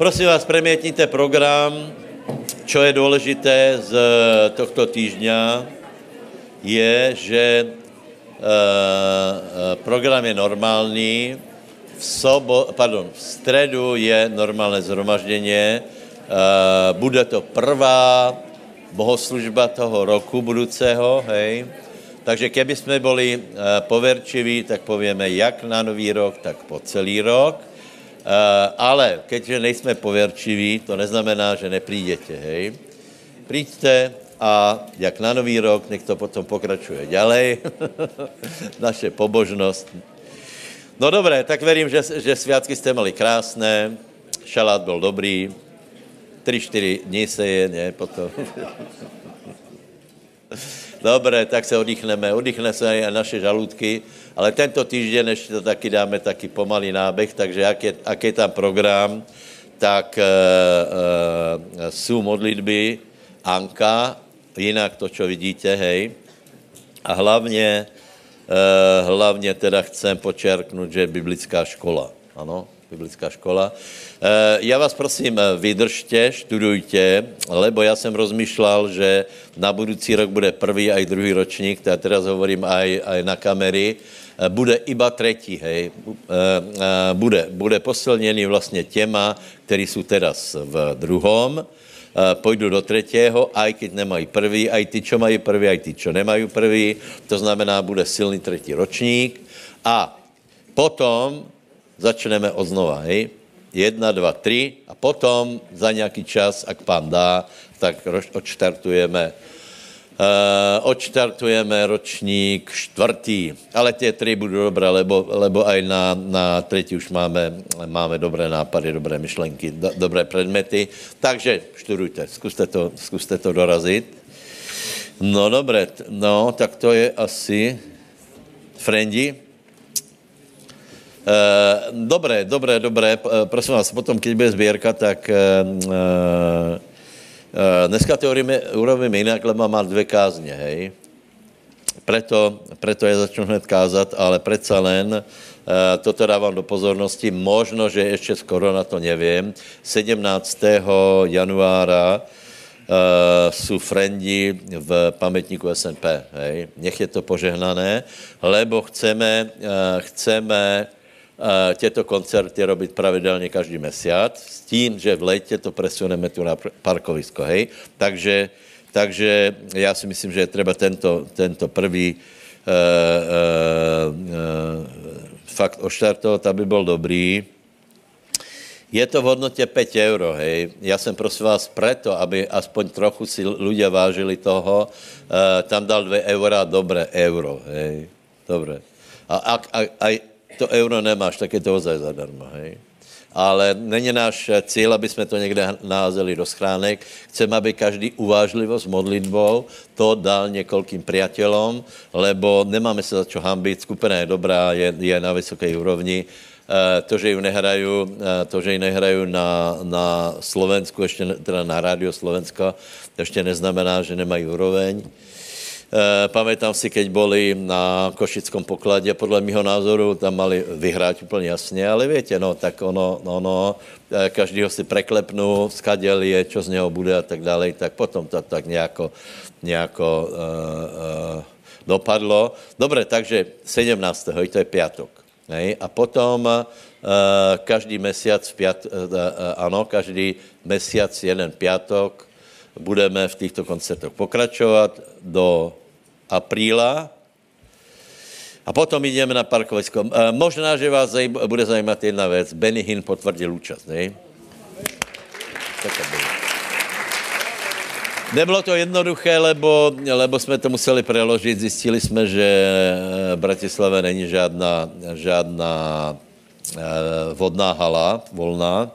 Prosím vás, premietnite program. Čo je důležité z tohto týždňa, je, že uh, program je normální, v, sobo, pardon, v středu je normálné zhromaždění, uh, bude to prvá bohoslužba toho roku budoucího, hej. Takže keby jsme byli poverčiví, tak povíme jak na nový rok, tak po celý rok. Uh, ale keďže nejsme poverčiví, to neznamená, že neprídete, hej. Přijďte a jak na nový rok, nech to potom pokračuje ďalej. Naše pobožnost. No dobré, tak verím, že, že sviatky jste mali krásné, šalát byl dobrý, tři, čtyři dní se je, ne, potom. Dobré, tak se oddychneme. Oddychne se i naše žaludky, ale tento týden ještě to taky dáme taky pomalý nábeh, takže jak je, jak je tam program, tak e, e, jsou modlitby Anka, jinak to, co vidíte, hej. A hlavně, e, hlavně teda chcem počerknout, že je biblická škola, ano, biblická škola. Já vás prosím, vydržte, študujte, lebo já jsem rozmýšlel, že na budoucí rok bude prvý aj druhý ročník, já teraz hovorím aj, aj na kamery, bude iba třetí, hej. Bude, bude posilněný vlastně těma, kteří jsou teraz v druhom, půjdu do třetího, aj keď nemají prvý, aj ty, čo mají prvý, aj ty, čo nemají prvý, to znamená, bude silný třetí ročník a potom začneme od znova, hej. Jedna, dva, tři a potom za nějaký čas, ak pán dá, tak odštartujeme odštartujeme ročník čtvrtý, ale tie tři budou dobré, lebo, lebo aj na, na třetí už máme, máme dobré nápady, dobré myšlenky, do, dobré předmety. Takže študujte, zkuste to, zkuste to dorazit. No dobré, no tak to je asi, frendi, Eh, dobré, dobré, dobré. Eh, prosím vás, potom, když bude sbírka, tak dneska to urobíme jinak, lebo mám dvě kázně, hej. Preto, preto je začnu hned kázat, ale přece len toto dávám do pozornosti. Možno, že ještě skoro na to nevím. 17. januára Uh, jsou frendi v pamětníku SNP. Hej. Nech je to požehnané, lebo chceme, uh, chceme Eh, těto koncerty robit pravidelně každý měsíc s tím, že v létě to presuneme tu na parkovisko, hej. Takže, takže já si myslím, že je třeba tento, tento prvý uh, uh, uh, fakt oštartovat, aby byl dobrý. Je to v hodnotě 5 euro, hej. Já jsem prosím vás preto, aby aspoň trochu si lidé vážili toho, uh, tam dal 2 eura, dobré euro, hej. Dobré. A, a, a to euro nemáš, tak je to ozaj zadarmo, hej. Ale není náš cíl, aby jsme to někde naházeli do schránek. Chceme, aby každý uvážlivo s modlitbou to dal několikým priateľom, lebo nemáme se za čo hambit. Skupina je dobrá, je, je na vysoké úrovni. E, to, že ju nehrajú, e, to, že ji nehrajú na, na Slovensku, ještě teda na rádio Slovenska, ještě neznamená, že nemají úroveň. E, pamätám si, keď boli na Košickom pokladě, podle mého názoru tam mali vyhrát úplně jasně, ale víte, no, tak ono, no, no, každýho si preklepnu, skadel je, čo z něho bude a tak dále, tak potom to tak nějako, nějako uh, uh, dopadlo. Dobře, takže 17. to je piatok. Nej? A potom uh, každý mesiac, piat, uh, uh, ano, každý mesiac jeden piatok budeme v těchto koncertech pokračovat do apríla a potom jdeme na parkovisko. E, možná, že vás zaj, bude zajímat jedna věc. Benny Hinn potvrdil účast, ne? Nebylo to jednoduché, lebo, lebo jsme to museli preložit. Zjistili jsme, že v Bratislave není žádná, žádná e, vodná hala volná.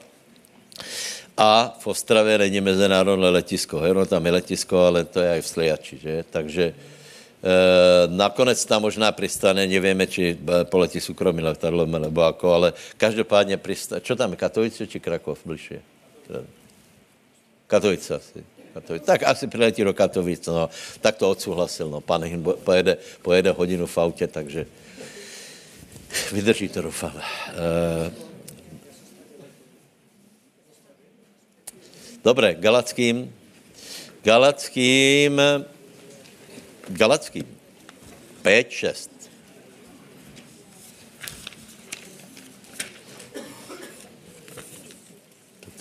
A v Ostravě není mezinárodné letisko. No, tam je letisko, ale to je i v Sliači, že? Takže nakonec tam možná pristane, nevíme, či eh, poletí soukromí letadlo, nebo jako, ale každopádně pristane. Čo tam je, Katovice či Krakov bližšie? Katovice asi. Katovice. Tak asi přiletí do Katovic, no. Tak to odsouhlasil, no. Pan Hin pojede, pojede hodinu v autě, takže vydrží to, doufám. Uh, Dobré, Galackým, Galackým, Galackým, 5, 6.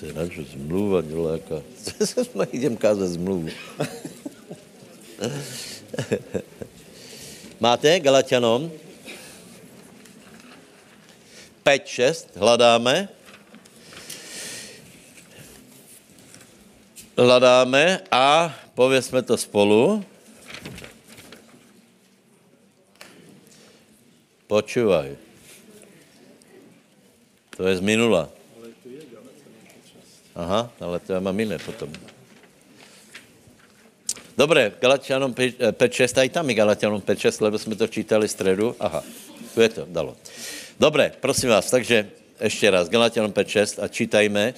To je naše zmluva, děláka. Jdem kázat zmluvu. Máte Galatianom? 5, 6, hledáme. Hledáme a pověsme to spolu. Počúvaj. To je z minula. Aha, ale to já mám jiné potom. Dobré, Galatianom 5.6, a i tam je Galatianom 5.6, lebo jsme to čítali středu. Aha, tu je to, dalo. Dobré, prosím vás, takže ještě raz, Galatianom 5.6 a čítajme,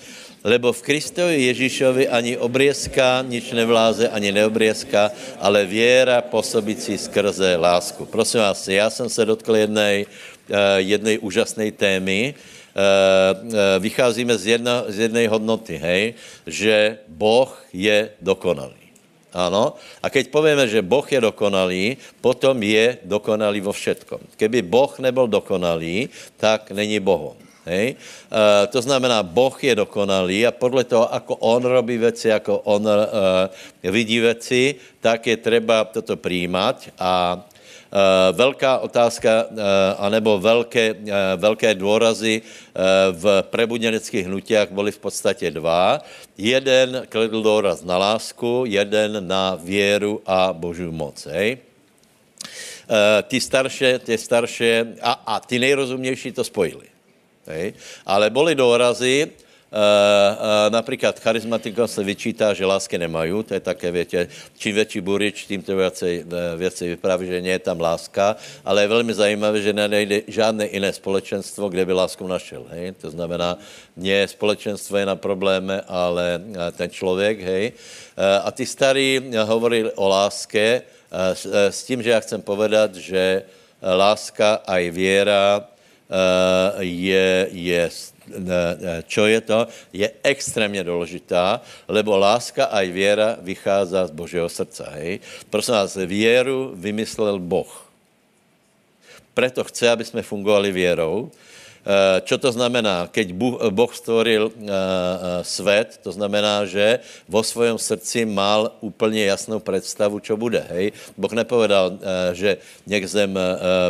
lebo v Kristovi Ježíšovi ani obriezka nič nevláze, ani neobriezka, ale věra působící skrze lásku. Prosím vás, já jsem se dotkl jednej, eh, jednej úžasné témy, eh, eh, vycházíme z, jedna, z jednej hodnoty, hej, že Boh je dokonalý. Ano. A keď povieme, že Boh je dokonalý, potom je dokonalý vo všetkom. Keby Boh nebyl dokonalý, tak není Bohom. Hej? E, to znamená, Boh je dokonalý a podle toho, ako On robí věci, ako On e, vidí věci, tak je třeba toto přijímat a Eh, velká otázka, eh, anebo velké, eh, velké dôrazy v prebuděneckých hnutiach byly v podstatě dva. Jeden kladl dôraz na lásku, jeden na věru a boží moc. Hej? Ty starše, ty starše a, a ty nejrozumnější to spojili. Hej? Ale byly dôrazy, Uh, uh, například charizmatikom se vyčítá, že lásky nemají, to je také, větě, čím větší burič, tím to věcej, věcej vypráví, že nie je tam láska, ale je velmi zajímavé, že nejde žádné jiné společenstvo, kde by lásku našel, hej? To znamená, nie společenstvo je na probléme, ale ten člověk, hej? Uh, a ty starí hovorili o láske s, s tím, že já chcem povedat, že láska a i věra je, je čo je to, je extrémně důležitá, lebo láska a věra vychází z Božího srdca. Hej? Prosím vás, věru vymyslel Boh. Preto chce, aby jsme fungovali věrou. Čo to znamená? Keď Boh stvoril svět, to znamená, že vo svojom srdci mal úplně jasnou představu, čo bude. Hej? Boh nepovedal, že něk zem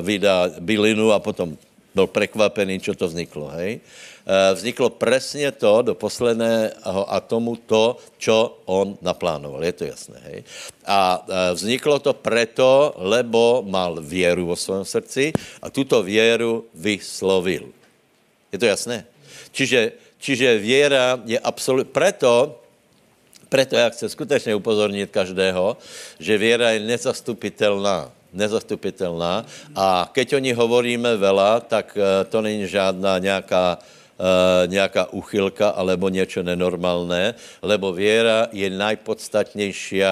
vydá bylinu a potom byl překvapený, čo to vzniklo. Hej? Eh, vzniklo přesně to do posledného atomu to, čo on naplánoval. Je to jasné. Hej? A eh, vzniklo to preto, lebo mal věru vo svém srdci a tuto věru vyslovil. Je to jasné? Čiže, čiže věra je absolutně... Preto, preto já chci skutečně upozornit každého, že věra je nezastupitelná nezastupitelná. A keď o ní hovoríme vela, tak eh, to není žádná nějaká uh, nějaká uchylka alebo něco nenormálné, lebo věra je najpodstatnější.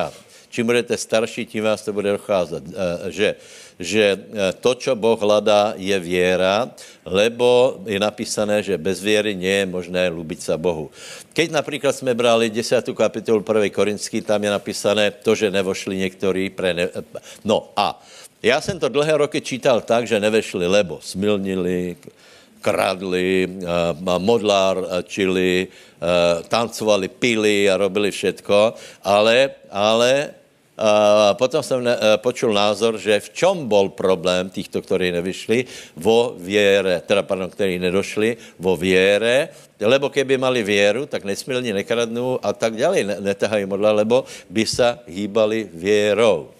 Čím budete starší, tím vás to bude docházet. Uh, že, že to, co Boh hledá, je věra, lebo je napísané, že bez věry nie je možné lubit se Bohu. Keď například jsme brali 10. kapitolu 1. Korinský, tam je napísané to, že nevošli některý pre ne... No a já jsem to dlhé roky čítal tak, že nevešli, lebo smilnili, kradli, modlár čili, tancovali, pili a robili všetko, ale, ale a potom jsem ne, počul názor, že v čom bol problém těchto, kteří nevyšli, vo věre, teda pardon, kteří nedošli, vo věre, lebo keby mali věru, tak nesmilně nekradnou a tak dále, netahají modla, lebo by se hýbali věrou.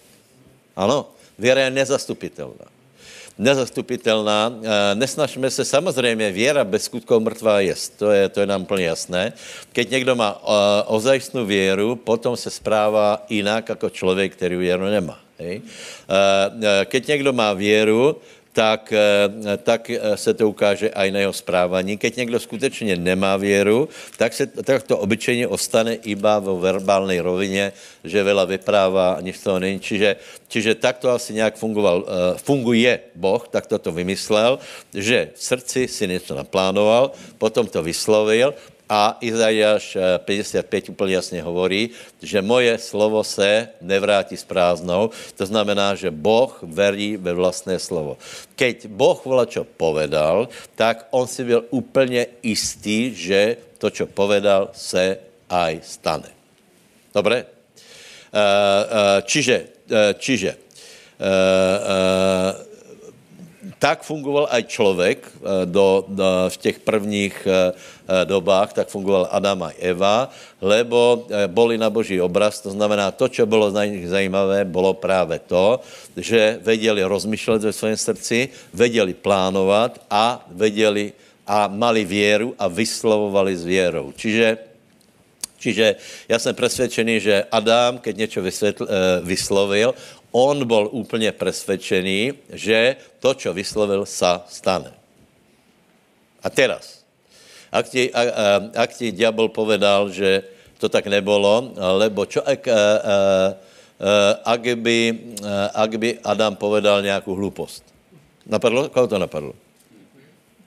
Ano, věra je nezastupitelná nezastupitelná. Eh, nesnažme se, samozřejmě věra bez skutků mrtvá je, to je, to je nám plně jasné. Keď někdo má uh, ozajstnou věru, potom se správá jinak jako člověk, který věru nemá. Hej? Uh, keď někdo má věru, tak, eh, tak eh, se to ukáže aj na jeho správání. Keď někdo skutečně nemá věru, tak, se, tak to obyčejně ostane iba v verbální rovině, že vela vyprává a nic toho není. Čiže, čiže tak to asi nějak fungoval, eh, funguje Boh, tak to to vymyslel, že v srdci si něco naplánoval, potom to vyslovil A Izajáš 55 úplně jasně hovorí, že moje slovo se nevrátí s prázdnou. To znamená, že Boh verí ve vlastné slovo. Keď Boh vola čo povedal, tak on si byl úplně istý, že to, čo povedal, se aj stane. Dobre? Čiže, čiže tak fungoval aj člověk eh, do, do, v těch prvních eh, eh, dobách, tak fungoval Adam a Eva, lebo boli na boží obraz, to znamená, to, co bylo zajímavé, bylo právě to, že věděli rozmýšlet ve svém srdci, věděli plánovat a věděli a mali věru a vyslovovali s věrou. Čiže Čiže já jsem přesvědčený, že Adam, keď něco vyslovil, on byl úplně přesvědčený, že to, co vyslovil, sa stane. A teraz, ak ti, a, a, ak ti diabol povedal, že to tak nebolo, lebo čo ak, a, a, a, ak, by, a, ak by Adam povedal nějakou hlupost? Napadlo? Koho to napadlo?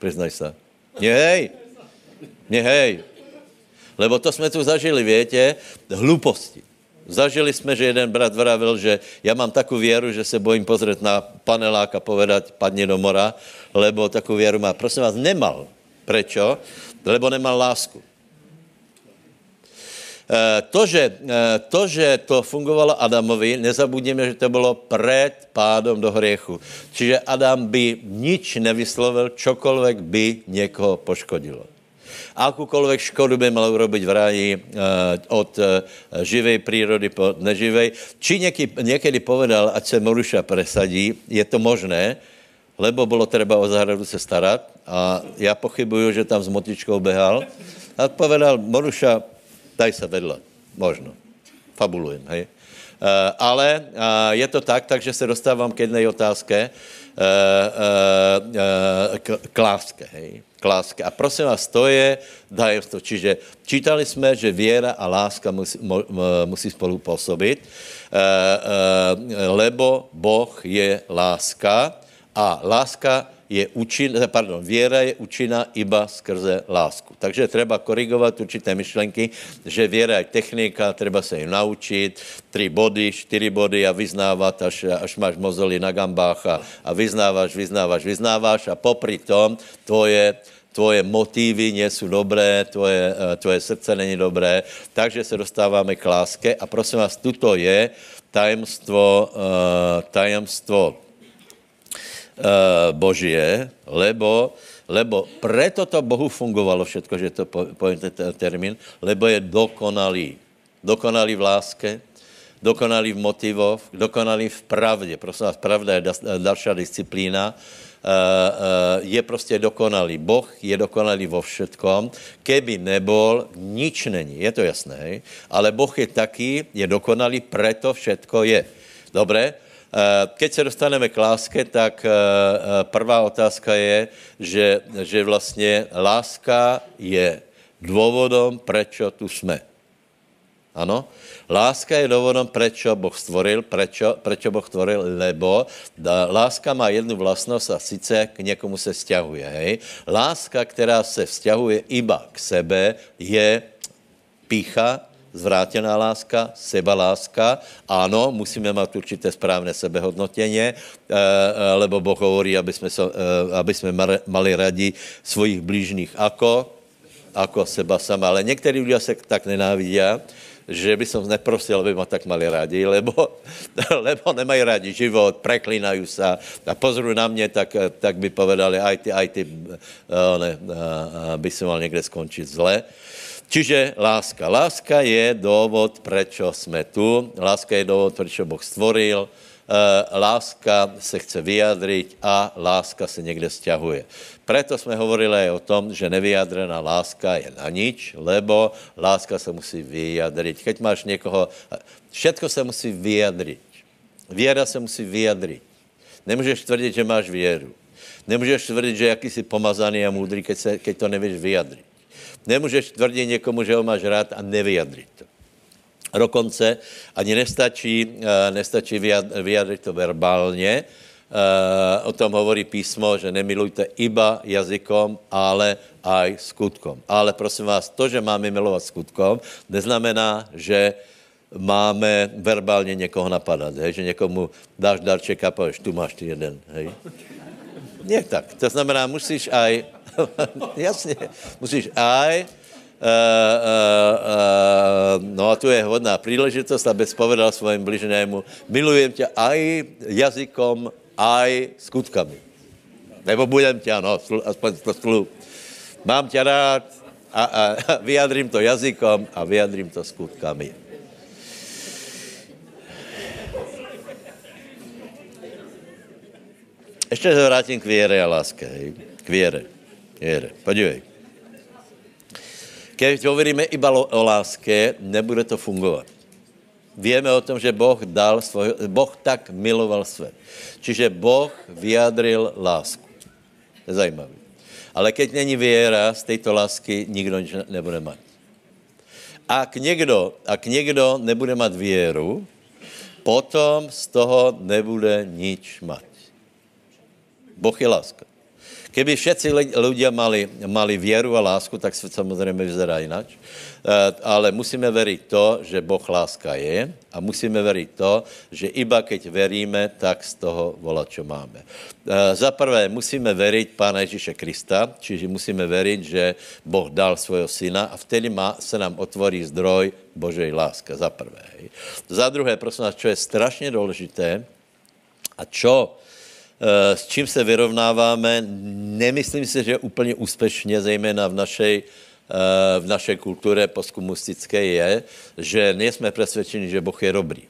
Přiznaj se. Nie hej. Nie hej. Lebo to jsme tu zažili, větě, hluposti. Zažili jsme, že jeden brat vravil, že já mám takovou věru, že se bojím pozrieť na panelák a povedať, padni do mora, lebo takovou věru má. Prosím vás, nemal. Prečo? Lebo nemal lásku. Eh, to že, eh, to, že to fungovalo Adamovi, nezabudíme, že to bylo před pádom do hriechu. Čiže Adam by nič nevyslovil, čokoliv by někoho poškodilo akúkoľvek škodu by mal urobiť v ráji uh, od uh, živej prírody po neživej. Či nieký, niekedy povedal, ať se Moruša presadí, je to možné, lebo bylo treba o zahradu se starat a já pochybuju, že tam s motičkou behal. A povedal, Moruša, daj se vedle. Možno. Fabulujem, hej. Uh, ale uh, je to tak, takže se dostávám k jedné otázce, uh, k, láske, hej k. A prosím vás, to je tajemstvo. Čiže čítali jsme, že věra a láska musí, musí spolu působit, eh, eh, lebo Boh je láska a láska je účinná, pardon, věra je účinná iba skrze lásku. Takže třeba korigovat určité myšlenky, že věra je technika, třeba se jim naučit, tři body, čtyři body a vyznávat, až, až máš mozoly na gambách a, a vyznáváš, vyznáváš, vyznáváš a popri tom tvoje, tvoje motivy nejsou dobré, tvoje, eh, tvoje srdce není dobré, takže se dostáváme k láske a prosím vás, tuto je tajemstvo, uh, tajemstvo Božie, lebo, lebo preto to Bohu fungovalo všetko, že to poviem ten termín, lebo je dokonalý. Dokonalý v láske, dokonalý v motivoch, dokonalý v pravdě. Prosím vás, pravda je další disciplína. Uh, uh, je prostě dokonalý. Boh je dokonalý vo všetkom. Keby nebol, nič není. Je to jasné? Ale Boh je taký, je dokonalý, preto všetko je. Dobre? Eh, keď se dostaneme k láske, tak eh, eh, prvá otázka je, že, že vlastně láska je důvodom, prečo tu jsme. Ano? Láska je důvodom, prečo Boh stvoril, prečo Boh stvoril, lebo da, láska má jednu vlastnost a sice k někomu se vzťahuje. Hej? Láska, která se vzťahuje iba k sebe, je pícha, zvrátená láska, seba láska. Ano, musíme mít určité správné sebehodnotěně, eh, eh, lebo Boh hovorí, aby jsme, so, eh, aby jsme mali radi svojich blížných ako, ako seba sama. Ale někteří lidé se tak nenávidí, že by som neprosil, aby ma tak mali rádi, lebo, lebo nemají rádi život, preklínají se a pozru na mě, tak, tak by povedali, aj ty, aj ty, ne, by si mal někde skončit zle. Čiže láska. Láska je důvod, proč jsme tu. Láska je důvod, proč Boh stvoril. E, láska se chce vyjadřit a láska se někde stěhuje. Proto jsme hovorili o tom, že nevyjadrená láska je na nič, lebo láska se musí vyjadřit. Keď máš někoho, všetko se musí vyjadřit. Věra se musí vyjadřit. Nemůžeš tvrdit, že máš věru. Nemůžeš tvrdit, že jaký jsi pomazaný a můdrý, keď, se, keď to nevíš vyjadřit. Nemůžeš tvrdit někomu, že ho máš rád a nevyjadřit to. Dokonce ani nestačí, eh, nestačí vyjadřit to verbálně, o tom hovorí písmo, že nemilujte iba jazykom, ale aj skutkom. Ale prosím vás, to, že máme milovat skutkom, neznamená, že máme verbálně někoho napadat, hej? že někomu dáš darček a pověš, tu máš ty jeden. Hej? Nie tak. To znamená, musíš aj, jasně, musíš aj, Uh, uh, uh, no a tu je hodná příležitost, aby povedal svojim bližnému, milujem tě aj jazykom, aj skutkami. Nebo budem tě, no, aspoň to slub. Mám tě rád a, a vyjadrím to jazykom a vyjadrím to skutkami. Ještě se vrátím k věre a láske. Hej? K věre. Věre. Podívej. Když hovoríme iba o láske, nebude to fungovat. Víme o tom, že Boh dal svoj, Boh tak miloval svět. Čiže Boh vyjadril lásku. To je zajímavé. Ale keď není věra, z této lásky nikdo nič nebude mít. Ak někdo, ak někdo nebude mít věru, potom z toho nebude nič mít. Boh je láska. Keby všetci ľudia mali, mali věru a lásku, tak svět samozřejmě vyzerá jinak. Eh, ale musíme veriť to, že Boh láska je a musíme veriť to, že iba keď veríme, tak z toho volá, čo máme. Eh, za prvé musíme veriť Pána Ježíše Krista, čiže musíme veriť, že Boh dal svojho syna a vtedy má, se nám otvorí zdroj Božej láska, za prvé. Za druhé, prosím vás, čo je strašně důležité a čo s čím se vyrovnáváme, nemyslím si, že úplně úspěšně, zejména v našej, eh, v našej kultuře postkomunistické je, že nejsme přesvědčeni, že Boh je dobrý.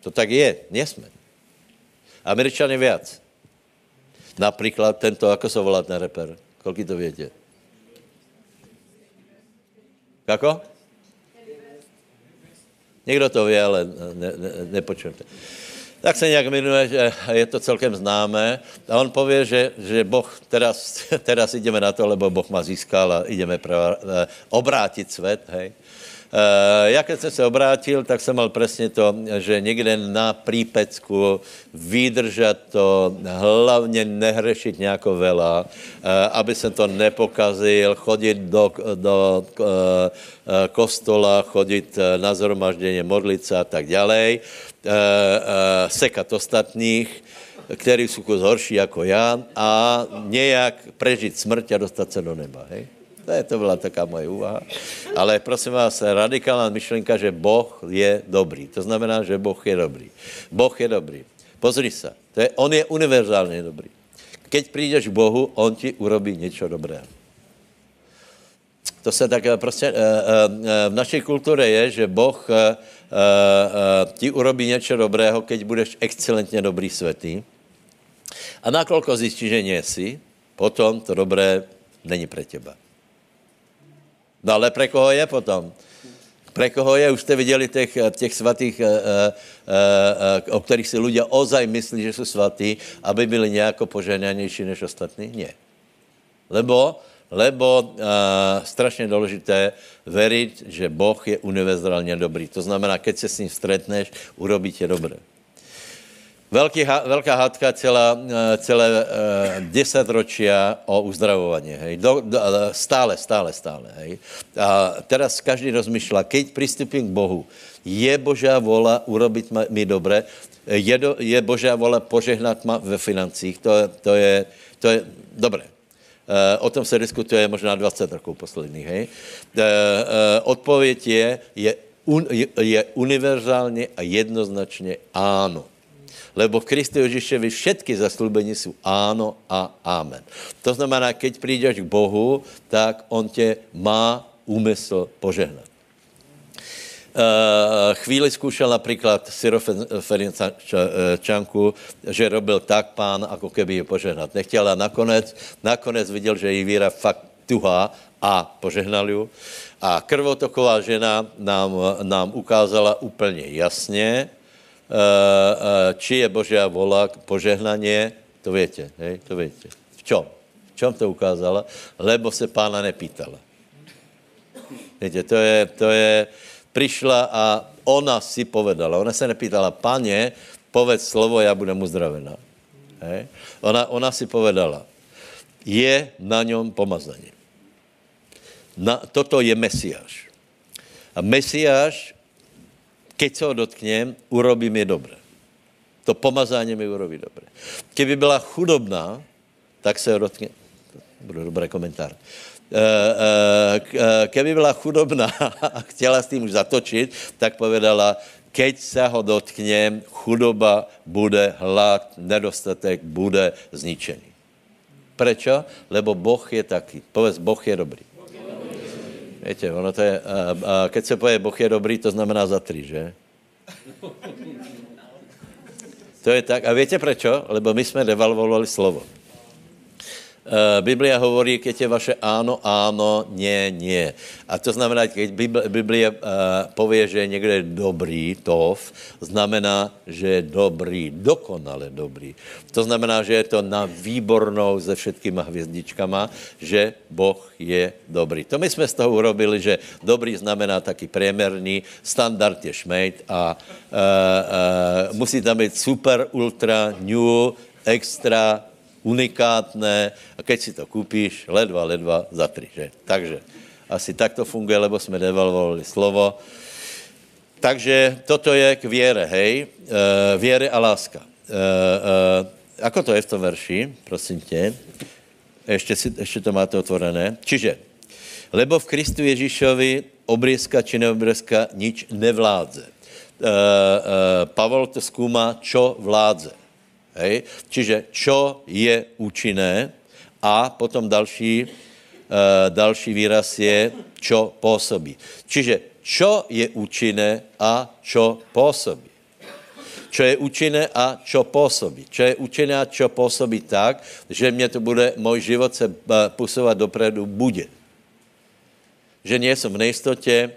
To tak je, nejsme. Američany viac. Například tento, ako se volá ten reper? Kolik to vědě? Kako? Někdo to ví, ale ne, ne, nepočujete tak se nějak jmenuje, že je to celkem známé. A on pově, že, že Boh, teraz, teraz jdeme na to, lebo Boh ma získal a jdeme pra, eh, obrátit svět, hej. Uh, já když jsem se obrátil, tak jsem mal přesně to, že někde na prípecku vydržet to, hlavně nehrešit nějako vela, uh, aby se to nepokazil, chodit do, do uh, kostola, chodit na zhromaždění, modlit se a tak dále, sekat ostatních, kteří jsou horší jako já a nějak prežít smrt a dostat se do neba. Hej? To, je, to byla taká moje úvaha. Ale prosím vás, radikální myšlenka, že Boh je dobrý. To znamená, že Boh je dobrý. Boh je dobrý. Pozri se. To je, on je univerzálně dobrý. Keď přijdeš k Bohu, on ti urobí něco dobrého. To se tak eh, prostě uh, uh, v naší kultuře je, že Boh ti urobí něco dobrého, keď budeš excelentně dobrý světý. A nakolko zjistíš, že nejsi, potom to dobré není pre těba. No ale pre koho je potom? Pre koho je? Už jste viděli těch, těch svatých, eh, eh, eh, o kterých si lidé ozaj myslí, že jsou svatí, aby byli nějako poženanější než ostatní? Ne. Lebo, lebo strašně důležité veriť, že Boh je univerzálně dobrý. To znamená, keď se s ním stretneš, urobí tě dobré. Velký, velká hádka celá, eh, celé uh, deset ročia o uzdravování. Hej. Do, do, stále, stále, stále. Hej. A teraz každý rozmýšľa, keď přistupím k Bohu, je Božá vola urobiť mi dobré, je, do, je Božá vola požehnat ma ve financích, to, to, je, to je dobré. O tom se diskutuje možná 20 rokov posledních. Hej. Odpověď je, je, un, je, je univerzálně a jednoznačně áno. Lebo v Kristu Ježišovi všetky zaslúbení jsou áno a amen. To znamená, keď přijdeš k Bohu, tak on tě má úmysl požehnat. Uh, chvíli zkoušel například Syroferenčanku, že robil tak pán, jako keby ji požehnat nechtěl a nakonec, nakonec viděl, že její víra fakt tuhá a požehnal ju. A krvotoková žena nám, nám ukázala úplně jasně, Eh, eh, či je Božia vola požehnaně, to větě, hej, to větě. V čom? V čom to ukázala? Lebo se pána nepýtala. Víte, to je, to je, přišla a ona si povedala, ona se nepýtala, pane, povedz slovo, já budem uzdravená. Hej. Ona, ona si povedala, je na něm pomazání. Na, toto je Mesiáš. A Mesiáš, keď se ho dotknem, urobí mi dobré. To pomazání mi urobí dobré. Kdyby byla chudobná, tak se ho dotkne. Budu dobrý komentár. Eh, eh, eh, keby byla chudobná a chtěla s tím už zatočit, tak povedala, keď se ho dotknem, chudoba bude, hlad, nedostatek bude zničený. Prečo? Lebo Boh je taky. Povedz, Boh je dobrý. Víte, ono to je, a, a keď se poje Boh je dobrý, to znamená za tři, že? To je tak. A víte prečo? Lebo my jsme devalvovali slovo. Eh, Biblia hovorí, keď je vaše áno, áno, nie, nie. A to znamená, keď Biblia uh, povie, že je někde dobrý, tov, znamená, že je dobrý, dokonale dobrý. To znamená, že je to na výbornou se všetkýma hvězdičkama, že Boh je dobrý. To my jsme z toho urobili, že dobrý znamená taky priemerný, standard je šmejt a uh, musí tam být super, ultra, new, extra, unikátné a keď si to koupíš, ledva, ledva za tři, že? Takže asi tak to funguje, lebo jsme devalvovali slovo. Takže toto je k věre, hej? E, věre a láska. E, e, ako to je v tom verši, prosím tě? Ještě, si, ještě to máte otvorené. Čiže, lebo v Kristu Ježíšovi obrieska či neobrieska nič nevládze. E, e, Pavel to zkoumá, čo vládze. Hej? Čiže čo je účinné a potom další, uh, další výraz je, čo působí. Čiže čo je účinné a čo působí. Čo je účinné a čo působí. Čo je účinné a čo působí tak, že mě to bude, můj život se eh, posouvat dopredu bude. Že nejsem v nejistotě,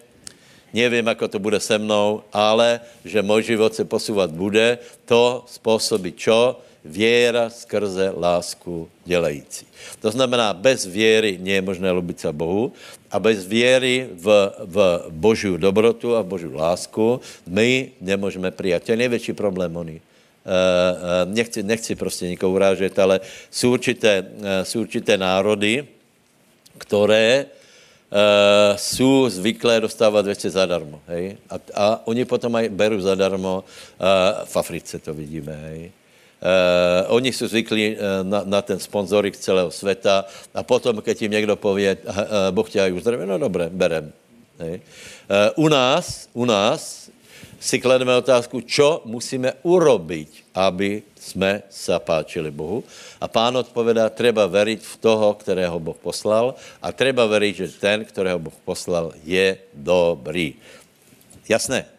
nevím, ako to bude se mnou, ale že můj život se posouvat bude, to způsobí čo? Věra skrze lásku dělající. To znamená, bez věry nie je možné lubit se Bohu a bez věry v, v Božiu dobrotu a v Božiu lásku my nemůžeme přijat. To je největší problém, oni. Uh, uh, nechci, nechci prostě nikoho urážet, ale jsou určité, uh, jsou určité národy, které uh, jsou zvyklé dostávat věci zadarmo. Hej? A, a oni potom aj beru zadarmo. Uh, v Africe to vidíme. Hej? Uh, oni jsou zvyklí uh, na, na ten sponzorik celého světa a potom, keď jim někdo pově, uh, uh, Boh tě uzdraví, no dobré, berem. Hej. Uh, u nás, u nás si klademe otázku, čo musíme urobiť, aby jsme zapáčili Bohu. A pán odpovedá, treba veriť v toho, kterého Boh poslal a treba veriť, že ten, kterého Boh poslal, je dobrý. Jasné?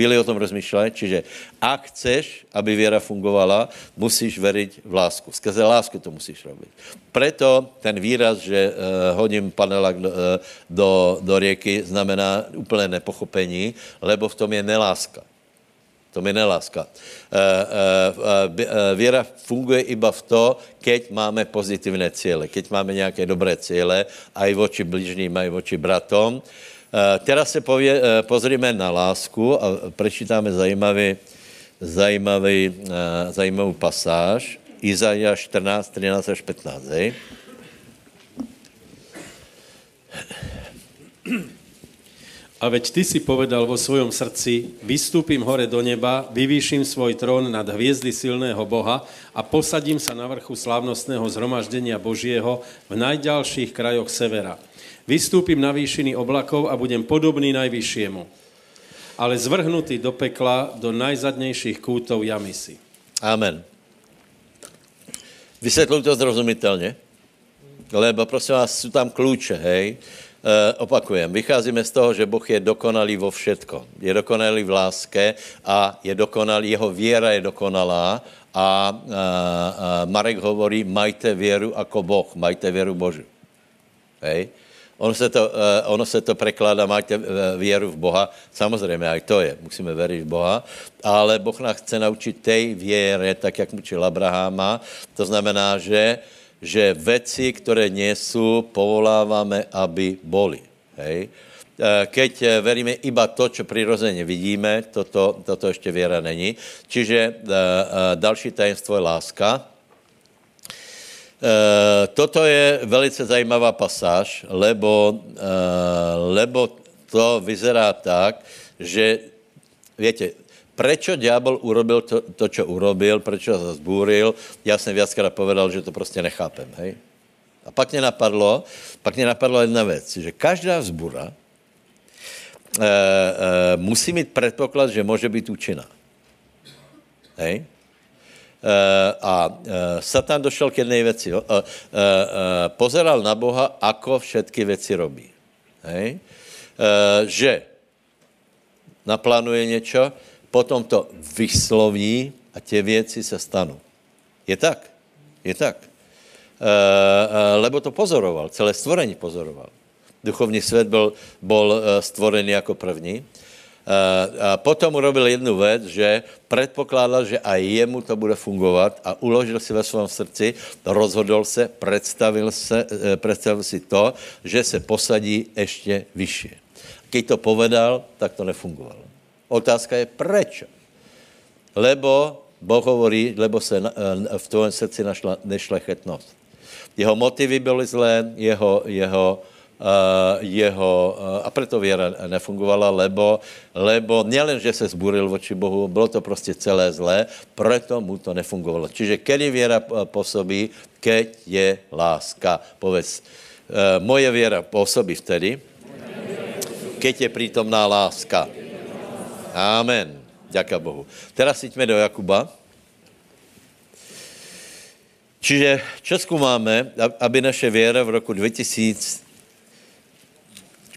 chvíli o tom rozmýšlet, čiže ak chceš, aby věra fungovala, musíš veriť v lásku. Skrze lásku to musíš robit. Preto ten výraz, že uh, hodím panelak do, uh, do, do rieky, znamená úplné nepochopení, lebo v tom je neláska. To mi neláska. Uh, uh, uh, věra funguje iba v to, keď máme pozitivné cíle, keď máme nějaké dobré cíle, aj voči bližním, aj voči bratom. Eh, teraz se pově, eh, pozrime na lásku a prečítáme zajímavý, zajímavý, eh, zajímavou pasáž. Izaja 14, 13 až 15. Hej? A veď ty si povedal vo svojom srdci, vystúpim hore do neba, vyvýším svoj trón nad hviezdy silného Boha a posadím sa na vrchu slávnostného zhromaždenia Božieho v najďalších krajoch severa. Vystúpim na výšiny oblakov a budem podobný najvyššiemu, ale zvrhnutý do pekla, do najzadnějších kútov jamisy. Amen. Vysvětluji to zrozumitelně, lebo prosím vás, jsou tam klíče, hej. E, opakujem, vycházíme z toho, že Boh je dokonalý vo všetko. Je dokonalý v láske a je dokonalý, jeho věra je dokonalá a, a, a Marek hovorí, majte věru jako Boh, majte věru Božu. Hej. Ono se to, uh, ono se to prekládá, máte uh, věru v Boha, samozřejmě, aj to je, musíme věřit v Boha, ale Boh nás chce naučit tej věre, tak jak učil Abraháma, to znamená, že, že věci, které nejsou, povoláváme, aby boli. hej. Eh, keď eh, veríme iba to, čo prirozeně vidíme, toto, toto ještě věra není. Čiže eh, další tajemstvo je láska. Toto je velice zajímavá pasáž, lebo, lebo to vyzerá tak, že, viete, prečo diabol urobil to, to čo urobil, prečo ho zbúril, já jsem viackrát povedal, že to prostě nechápem, hej. A pak mě napadlo, pak mě napadlo jedna věc, že každá vzbura, e, e, musí mít předpoklad, že může být účinná. Hej? E, a e, Satan došel k jedné věci. E, e, pozeral na Boha, ako všetky věci robí. Hej? Že naplánuje něco, potom to vysloví a tě věci se stanou. Je tak? Je tak. E, e, lebo to pozoroval, celé stvorení pozoroval. Duchovní svět byl, byl eh, stvorený jako první. A potom urobil jednu věc, že předpokládal, že aj jemu to bude fungovat a uložil si ve svém srdci, rozhodl se, představil, se, představil si to, že se posadí ještě vyšší. Když to povedal, tak to nefungovalo. Otázka je, proč? Lebo Boh hovorí, lebo se v tvém srdci našla nešlechetnost. Jeho motivy byly zlé, jeho, jeho, Eh, jeho, eh, a proto věra nefungovala, lebo, lebo nielen, že se zburil voči Bohu, bylo to prostě celé zlé, proto mu to nefungovalo. Čiže kedy věra působí, keď je láska. Povedz, eh, moje věra působí vtedy, keď je prítomná láska. Amen. Ďaká Bohu. Teraz siďme do Jakuba. Čiže Česku máme, aby naše věra v roku 2000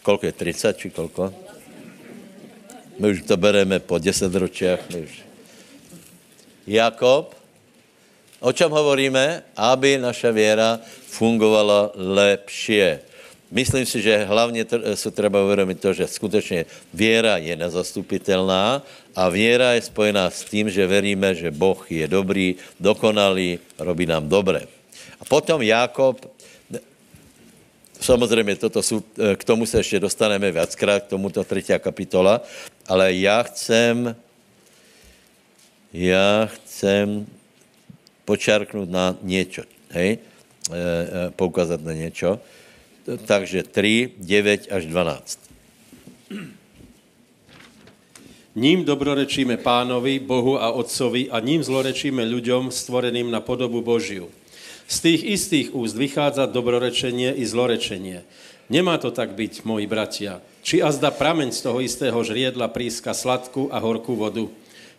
koľko je, 30 či koľko? My už to bereme po 10 ročiach. Už. Jakob, o čem hovoríme? Aby naša věra fungovala lepšie. Myslím si, že hlavně se treba uvědomit to, že skutečně věra je nezastupitelná a věra je spojená s tím, že veríme, že Boh je dobrý, dokonalý, robí nám dobré. A potom Jakob Samozřejmě toto jsou, eh, k tomu se ještě dostaneme viackrát, k tomuto třetí kapitola, ale já chcem, já chcem počarknout na něco, hej, e, e, poukázat na něco. Takže 3, 9 až 12. Ním dobrorečíme pánovi, Bohu a Otcovi a ním zlorečíme ľuďom stvoreným na podobu Božiu. Z tých istých úst vychádza dobrorečenie i zlorečenie. Nemá to tak byť, moji bratia. Či azda prameň z toho istého žriedla príska sladkú a horkú vodu?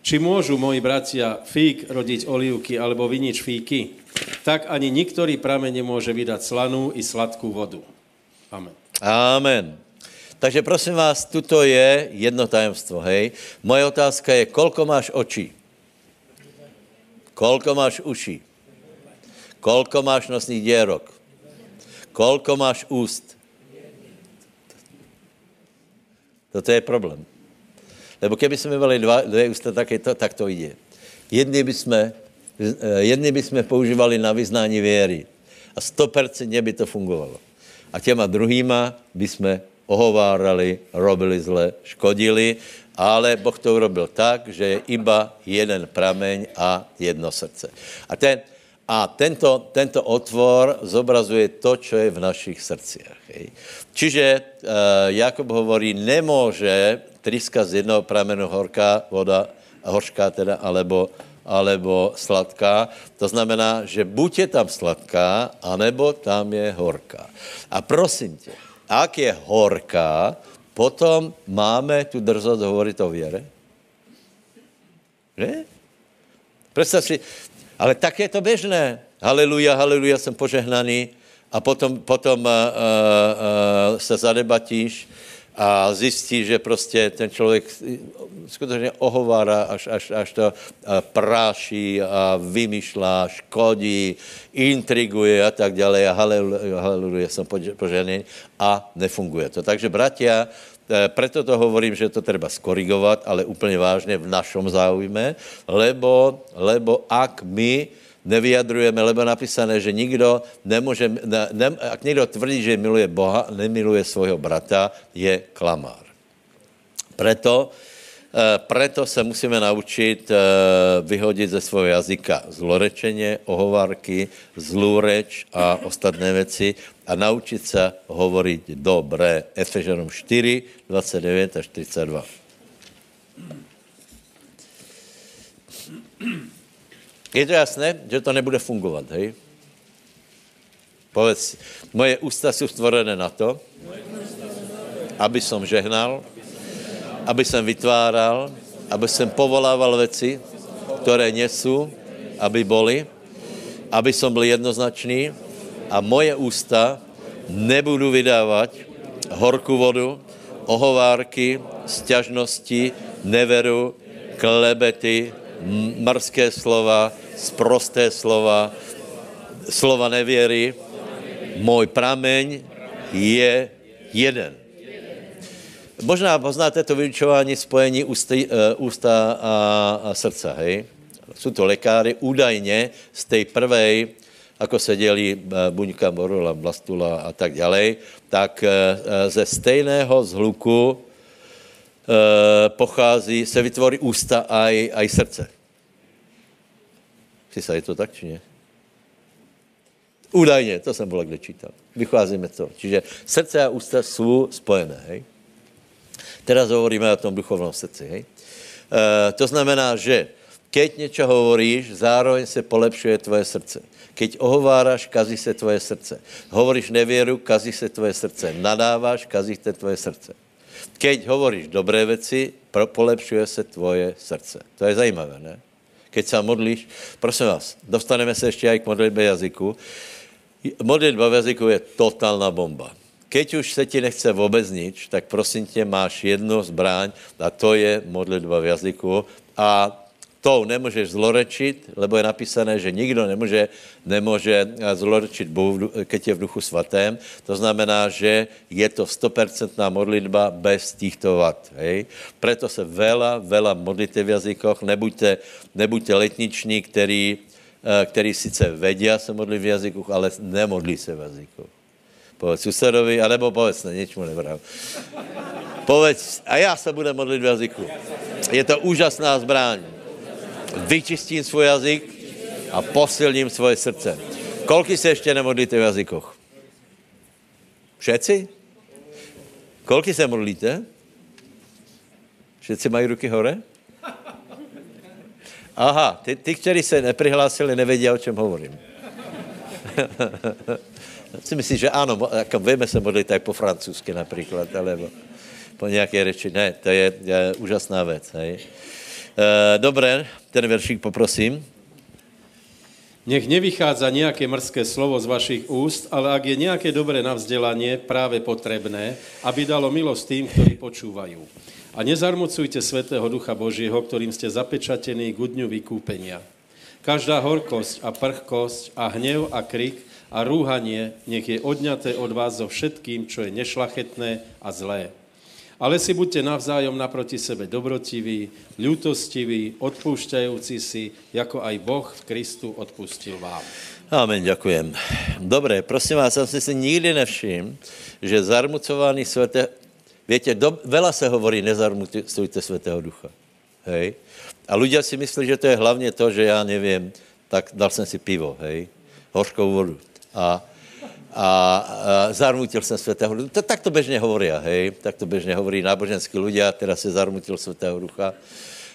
Či môžu, moji bratia, fík rodiť olivky alebo vinič fíky? Tak ani niktorý prameň nemôže vydať slanú i sladkú vodu. Amen. Amen. Takže prosím vás, tuto je jedno tajemstvo, hej. Moje otázka je, kolko máš očí? Kolko máš uší? Kolko máš nosných děrok? Kolko máš úst? Toto je problém. Lebo keby jsme měli dva, dvě ústa, tak, je to, tak to jde. Jedny bychom, eh, jedny bychom používali na vyznání věry a stopercentně by to fungovalo. A těma druhýma bychom ohovárali, robili zle, škodili, ale Boh to urobil tak, že je iba jeden prameň a jedno srdce. A ten, a tento, tento otvor zobrazuje to, čo je v našich srdciach. Hej. Čiže e, Jakob hovorí, nemůže tryska z jednoho pramenu horká voda, hořká teda, alebo, alebo sladká. To znamená, že buď je tam sladká, anebo tam je horká. A prosím tě, ak je horká, potom máme tu drzost hovorit o věre? Že? Představ si, ale tak je to běžné. Haleluja, haleluja, jsem požehnaný. A potom, potom uh, uh, uh, se zadebatíš a zjistí, že prostě ten člověk skutečně ohovára, až, až, až to práší a vymýšlá, škodí, intriguje a tak dále. A haleluja, haleluja, jsem požený a nefunguje to. Takže, bratia, Eh, preto to hovorím, že to treba skorigovat, ale úplně vážně v našom záujme, lebo, lebo ak my nevyjadrujeme, lebo napísané, že nikdo nemůže, ne, ne, ak někdo tvrdí, že miluje Boha, nemiluje svého brata, je klamár. Preto, eh, preto se musíme naučit eh, vyhodit ze svého jazyka zlorečeně, ohovárky, zlou reč a ostatné věci a naučit se hovorit dobré. Efežanům 4, 29 až 42. Je to jasné, že to nebude fungovat, hej? Povedz, moje ústa jsou stvorené na to, aby som žehnal, aby jsem vytváral, aby jsem povolával věci, které nesou, aby boli, aby som byl jednoznačný a moje ústa nebudu vydávat horkou vodu, ohovárky, stěžnosti, neveru, klebety, mrské slova, sprosté slova, slova nevěry. Můj prameň je jeden. Možná poznáte to vyučování spojení ústa, uh, ústa a, a srdce, hej? Jsou to lékáry, údajně z té prvej, jako se dělí uh, buňka, borula, blastula a tak dále, tak uh, ze stejného zhluku pochází, se vytvoří ústa a i srdce. Přisa, je to tak, či ne? Údajně, to jsem byl kde čítal. Vycházíme to. Čiže srdce a ústa jsou spojené, hej? Teraz hovoríme o tom duchovnom srdci. Hej? E, to znamená, že keď něco hovoríš, zároveň se polepšuje tvoje srdce. Keď ohováráš, kazí se tvoje srdce. Hovoríš nevěru, kazí se tvoje srdce. Nadáváš, kazí se tvoje srdce. Keď hovoríš dobré věci, polepšuje se tvoje srdce. To je zajímavé, ne? Keď se modlíš, prosím vás, dostaneme se ještě i k modlitbě jazyku. Modlitba v jazyku je totálna bomba keď už se ti nechce vůbec nič, tak prosím tě, máš jednu zbraň a to je modlitba v jazyku a to nemůžeš zlorečit, lebo je napísané, že nikdo nemůže, nemůže zlorečit Bohu, keď je v duchu svatém. To znamená, že je to 100% modlitba bez týchto vat. Hej? Preto se vela, vela modlíte v jazykoch, nebuďte, nebuďte letniční, který, eh, který sice vedia se modlit v jazykoch, ale nemodlí se v jazykoch. Povedz susedovi, anebo povedz, ne, nič mu nevrám. Povedz, a já se budu modlit v jazyku. Je to úžasná zbraň. Vyčistím svůj jazyk a posilním svoje srdce. Kolky se ještě nemodlíte v jazykoch? Všetci? Kolky se modlíte? Všetci mají ruky hore? Aha, ty, ty kteří se neprihlásili, nevědí, o čem hovorím. si myslím, že ano, jako víme se modlit tak po francouzsky například, alebo po nějaké řeči. Ne, to je, je úžasná věc. Hej. E, dobré, ten veršík poprosím. Nech nevychádza nějaké mrzké slovo z vašich úst, ale ak je nějaké dobré na vzdělání právě potrebné, aby dalo milost tým, ktorí počúvajú. A nezarmucujte Svetého Ducha Božího, ktorým ste zapečatení k dňu vykúpenia. Každá horkosť a prchkosť a hnev a krik a rúhanie nech je odňaté od vás so všetkým, čo je nešlachetné a zlé. Ale si buďte navzájom naproti sebe dobrotiví, ľutostiví, odpúšťajúci si, jako aj Boh v Kristu odpustil vám. Amen, ďakujem. Dobré, prosím vás, jsem si nikdy nevšiml, že zarmucovaný světé... Víte, do, vela se hovorí, nezarmucujte svatého ducha. Hej? A ľudia si myslí, že to je hlavně to, že já nevím, tak dal jsem si pivo, hej? Hořkou vodu a, a, a zarmutil jsem svatého ducha. Tak to běžně hovorí, hej, tak to běžně hovorí náboženský ľudia, teda se zarmutil svatého ducha.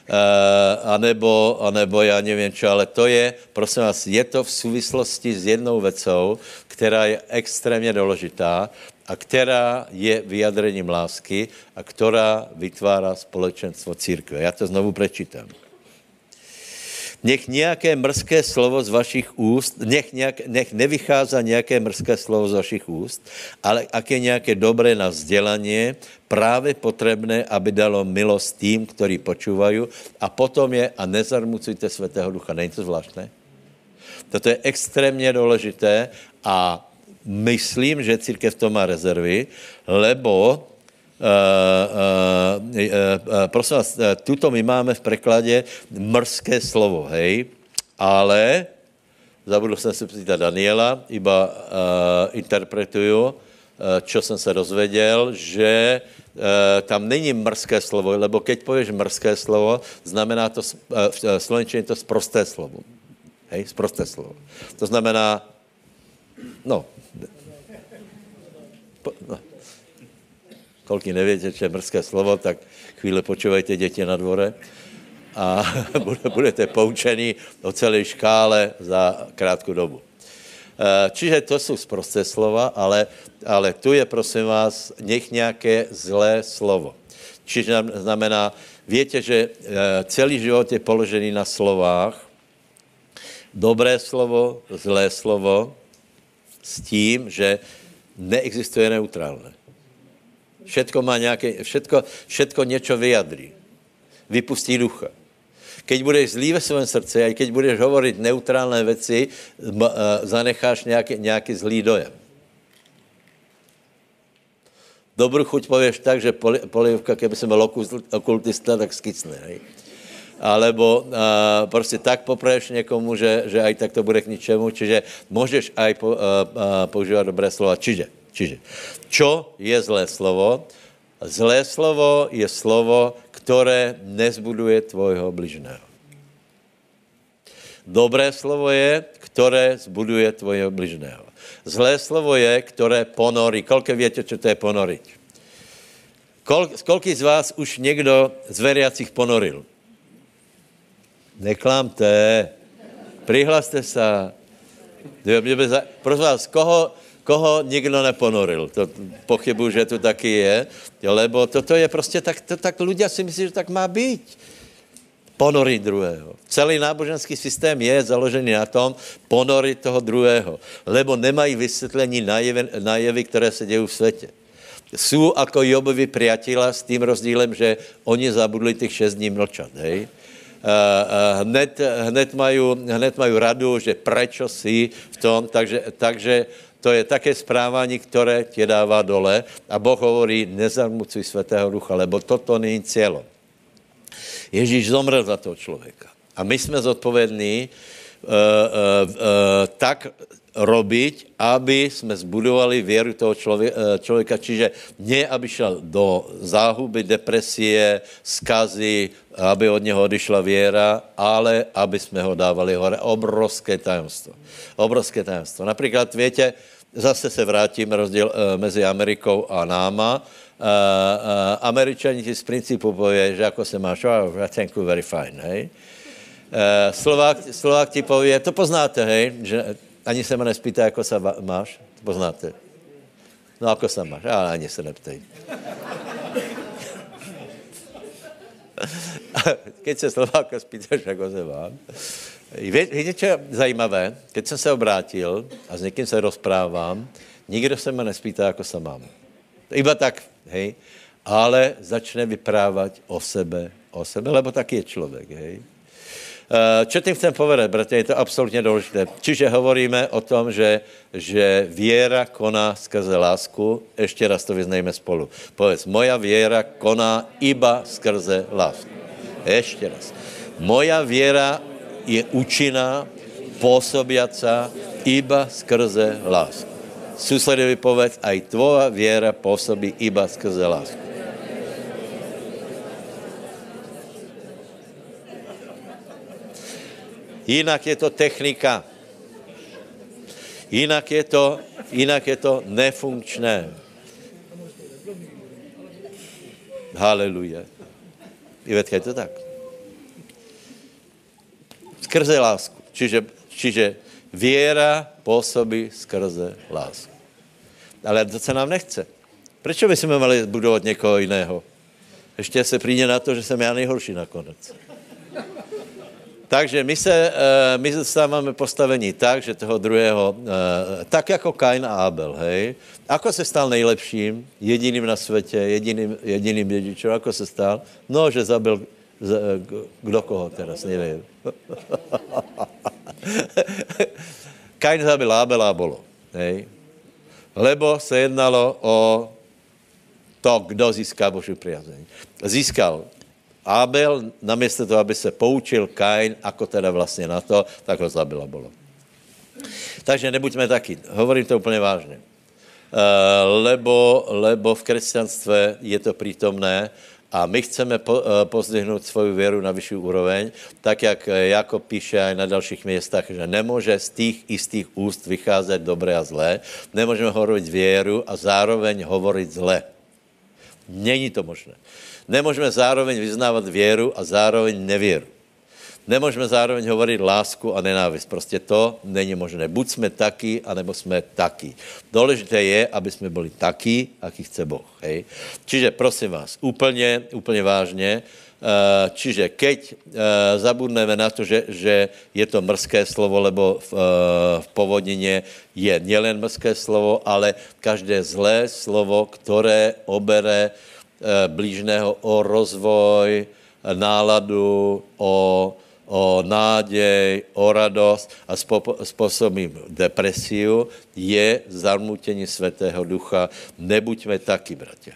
Uh, anebo, anebo já nevím čo, ale to je, prosím vás, je to v souvislosti s jednou vecou, která je extrémně důležitá a která je vyjadrením lásky a která vytvára společenstvo církve. Já to znovu prečítám. Nech nějaké mrzké slovo z vašich úst, nech, nějak, nech nevychází nějaké mrzké slovo z vašich úst, ale ak je nějaké dobré na vzdělání, právě potřebné, aby dalo milost tým, ktorí počúvají a potom je, a nezarmucujte Svatého Ducha. Není to zvláštné? Toto je extrémně důležité a myslím, že církev to má rezervy, lebo Uh, uh, uh, prosím vás, tuto my máme v prekladě mrzké slovo, hej, ale zabudl jsem se pýtat Daniela, iba uh, interpretuju, uh, jsem se dozvěděl, že uh, tam není mrzké slovo, lebo keď pověš mrzké slovo, znamená to, uh, v slovenčině to sprosté slovo. Hej, sprosté slovo. To znamená, no, po, no kolky čo je mrzké slovo, tak chvíli počúvajte děti na dvore a budete poučení o celé škále za krátkou dobu. Eh, čiže to jsou zprosté slova, ale, ale tu je, prosím vás, nech nějaké zlé slovo. Čiže znamená, víte, že eh, celý život je položený na slovách. Dobré slovo, zlé slovo, s tím, že neexistuje neutrálné. Všetko má nějaké, všetko, všetko něco vyjadří. Vypustí ducha. Keď budeš zlý ve svém srdci a keď budeš hovorit neutrálné věci, zanecháš nějaký, nějaký zlý dojem. Dobrou chuť pověš tak, že poli, polivka, keby jsem byl okultista, tak skicne. Hej? Alebo a, prostě tak popraješ někomu, že, že aj tak to bude k ničemu, čiže můžeš aj po, a, a, používat dobré slova. Čiže Čiže, čo je zlé slovo? Zlé slovo je slovo, které nezbuduje tvojho bližného. Dobré slovo je, které zbuduje tvojho bližného. Zlé slovo je, které ponorí. Kolké víte, co to je ponoriť? Kol, kolky z vás už někdo z veriacich ponoril? Neklamte. Prihlaste se. Prosím vás, koho, koho nikdo neponoril. To pochybuji, že to taky je, lebo toto je prostě tak, to, tak ľudia si myslí, že tak má být. Ponorit druhého. Celý náboženský systém je založený na tom ponorit toho druhého, lebo nemají vysvětlení na jevy, které se dějí v světě. Jsou jako Jobovi priatela s tím rozdílem, že oni zabudli těch šest dní mlčat, hej? hned, hned, mají, hned mají radu, že prečo si v tom, takže, takže to je také správání, které tě dává dole a Boh hovorí, nezarmucuj svatého ducha, lebo toto není cílo. Ježíš zomrel za toho člověka. A my jsme zodpovědní uh, uh, uh, tak robiť, aby jsme zbudovali věru toho člověka, člověka, čiže ne, aby šel do záhuby, depresie, skazy, aby od něho odišla věra, ale aby jsme ho dávali hore. Obrovské tajemstvo. Obrovské tajemstvo. Například, víte, zase se vrátím rozdíl uh, mezi Amerikou a náma. Uh, Američani ti z principu pově, že jako se máš, oh, thank you, very fine, hej. Slovák, Slovák ti pově, to poznáte, hej, že ani se mě nespýtá, jako se máš, poznáte. No, jako se máš, ale ani se neptej. Keď se Slováka spýtaš, jako se mám. Co je zajímavé? Keď jsem se obrátil a s někým se rozprávám, nikdo se mě nespýtá, jako se mám. Iba tak, hej, ale začne vyprávat o sebe, o sebe, lebo taky je člověk, hej. Čo tím chcem povedat, bratě, je to absolutně důležité. Čiže hovoríme o tom, že, že věra koná skrze lásku. Ještě raz to vyznejme spolu. Povedz, moja věra koná iba skrze lásku. Ještě raz. Moja věra je účinná, působiaca iba skrze lásku. Susedovi povedz, aj tvoja věra působí iba skrze lásku. Jinak je to technika. Jinak je to, jinak je to nefunkčné. Haleluja. Ivetka, je to tak? Skrze lásku. Čiže, čiže věra působí skrze lásku. Ale to se nám nechce. Proč bychom měli budovat někoho jiného? Ještě se přijde na to, že jsem já nejhorší nakonec. Takže my se, eh, my dostáváme postavení tak, že toho druhého, eh, tak jako Kain a Abel, hej. Ako se stal nejlepším, jediným na světě, jediným, jediným dědičem, ako se stal? No, že zabil, eh, kdo koho teraz, nevím. Kain zabil Abela a bolo, hej. Lebo se jednalo o to, kdo získá Boží priazeň. Získal Abel, namiesto toho, aby se poučil Kain, ako teda vlastně na to, tak ho zabila bolo. Takže nebuďme taky. Hovorím to úplně vážně. Uh, lebo, lebo v křesťanstve je to přítomné a my chceme po, uh, pozdvihnout svoju věru na vyšší úroveň, tak jak Jakob píše aj na dalších městách, že nemůže z těch istých úst vycházet dobré a zlé. Nemůžeme hovorit věru a zároveň hovorit zlé. Není to možné. Nemůžeme zároveň vyznávat věru a zároveň nevěru. Nemůžeme zároveň hovorit lásku a nenávist. Prostě to není možné. Buď jsme taky, anebo jsme taky. Důležité je, aby jsme byli taky, aký chce Boh. Hej? Čiže prosím vás, úplně, úplně vážně, eh, čiže keď eh, zabudneme na to, že, že je to mrzké slovo, lebo v, eh, v povodnině je nielen mrzké slovo, ale každé zlé slovo, které obere blížného o rozvoj, náladu, o o nádej, o radost a způsobím depresiu, je zarmutění Svatého Ducha. Nebuďme taky, bratě.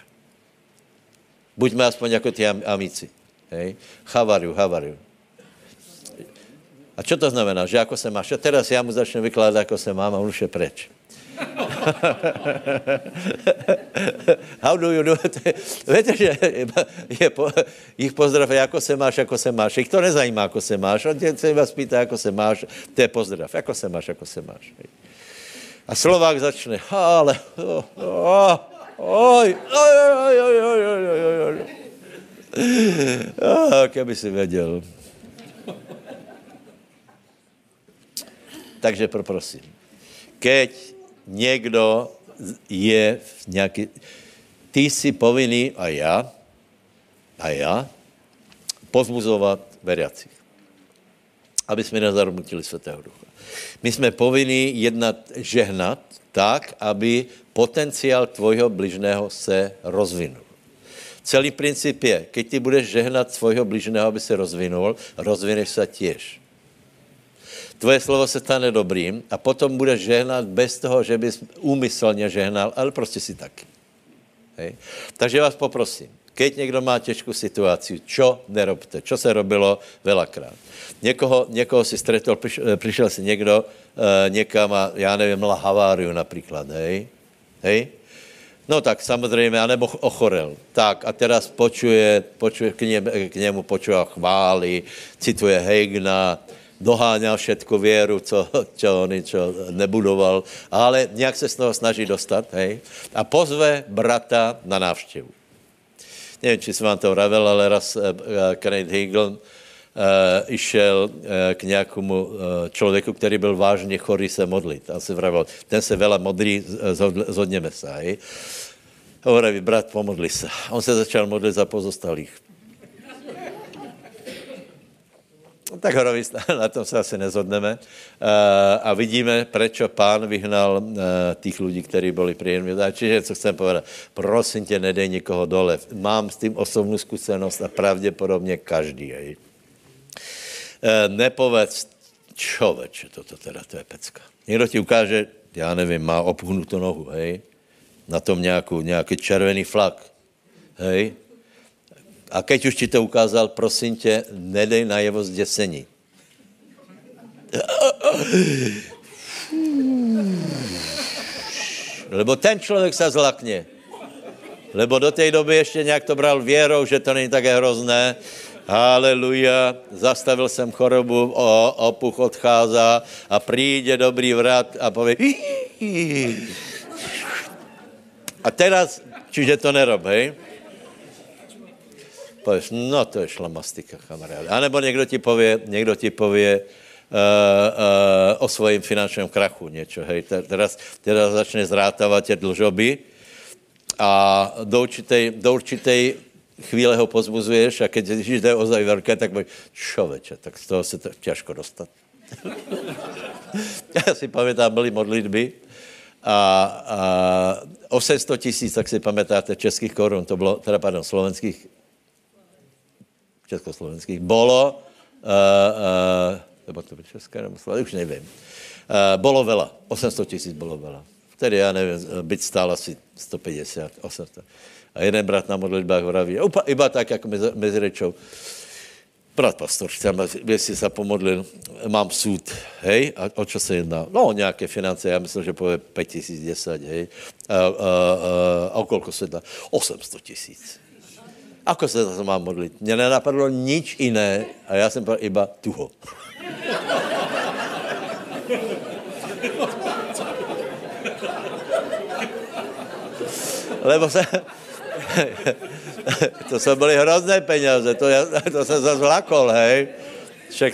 Buďme aspoň jako ty amici. Hej? Havariu, havariu. A co to znamená? Že jako se máš? A teraz já mu začnu vykládat, jako se mám a on už je preč. How do you do it? Víte, že je po, jich pozdrav, jako se máš, jako se máš. Jich to nezajímá, jako se máš. On se vás pýta, jako se máš. To je pozdrav. Jako se máš, jako se máš. A Slovák začne, ale, oh, oj, oj, oj, oj, oj, oj, oj, oj. Oh, keby si věděl. Takže poprosím. Keď někdo je v nějaký... Ty jsi povinný, a já, a já, pozbuzovat veriacích, aby jsme nezarmutili Svatého Ducha. My jsme povinni jednat, žehnat tak, aby potenciál tvojho bližného se rozvinul. Celý princip je, keď ty budeš žehnat svojho bližného, aby se rozvinul, rozvineš se těž tvoje slovo se stane dobrým a potom budeš žehnat bez toho, že bys úmyslně žehnal, ale prostě si taky. Hej. Takže vás poprosím, keď někdo má těžkou situaci, čo nerobte, čo se robilo velakrát. Někoho, někoho si stretol, přišel, přišel si někdo uh, někam a já nevím, měla haváriu například, hej? Hej? No tak samozřejmě, anebo ochorel. Tak a teraz počuje, počuje k, ně, k němu počuje chvály, cituje Hegna, doháňal všetko věru, co, čo on čo nebudoval, ale nějak se z toho snaží dostat, hej, a pozve brata na návštěvu. Nevím, či jsem vám to vravil, ale raz uh, Kenneth Hegel uh, išel uh, k nějakému uh, člověku, který byl vážně chorý se modlit. A se vravil, ten se vela modlí, zhodněme se. Hovorí, brat, pomodli se. On se začal modlit za pozostalých. No, tak hovorí, na tom se asi nezhodneme. Uh, a vidíme, proč pán vyhnal uh, těch lidí, kteří byli příjemní. Čiže, co chcem povedat, prosím tě, nedej nikoho dole. Mám s tím osobnou zkušenost a pravděpodobně každý. Hej. Uh, nepovedz, čověče, toto teda, to je pecka. Někdo ti ukáže, já nevím, má opuhnutou nohu, hej, na tom nějakou, nějaký červený flak, hej, a keď už ti to ukázal, prosím tě, nedej na jeho zděsení. Lebo ten člověk se zlakne. Lebo do té doby ještě nějak to bral věrou, že to není také hrozné. Haleluja, zastavil jsem chorobu, o, opuch odchází a přijde dobrý vrat a pově a teraz, čiže to nerob, hej? Pověš, no to je šlamastika, kamaráde. A nebo někdo ti pově, někdo ti pově uh, uh, o svojím finančním krachu něco, hej. Teraz, teraz začne zrátávat tě dlžoby a do určitej, do určitej chvíle ho pozbuzuješ a keď jde o velké, tak boj, čověče, tak z toho se to těžko dostat. Já si pamatám, byly modlitby a, a 800 tisíc, tak si pamätáte, českých korun, to bylo, teda pardon, slovenských československých, bolo, uh, uh, nebo to bylo české, nebo už nevím, uh, bolo veľa, 800 tisíc bolo veľa. Vtedy, já nevím, byť stál asi 150, 800. A jeden brat na modlitbách vraví, iba, iba tak, jako mezi, mezi rečou, brat pastor, chcem, jestli se pomodlil, mám súd, hej, a o čo se jedná? No, nějaké finance, já myslím, že pově 5 tisíc, 10, hej. A, a, a, a o kolko se dá? 800 tisíc. Ako se to mám modlit? Mně nenapadlo nič jiné a já jsem iba tuho. Lebo se, to jsou byly hrozné peněze, to, já, to jsem zase vlakol, hej. Však,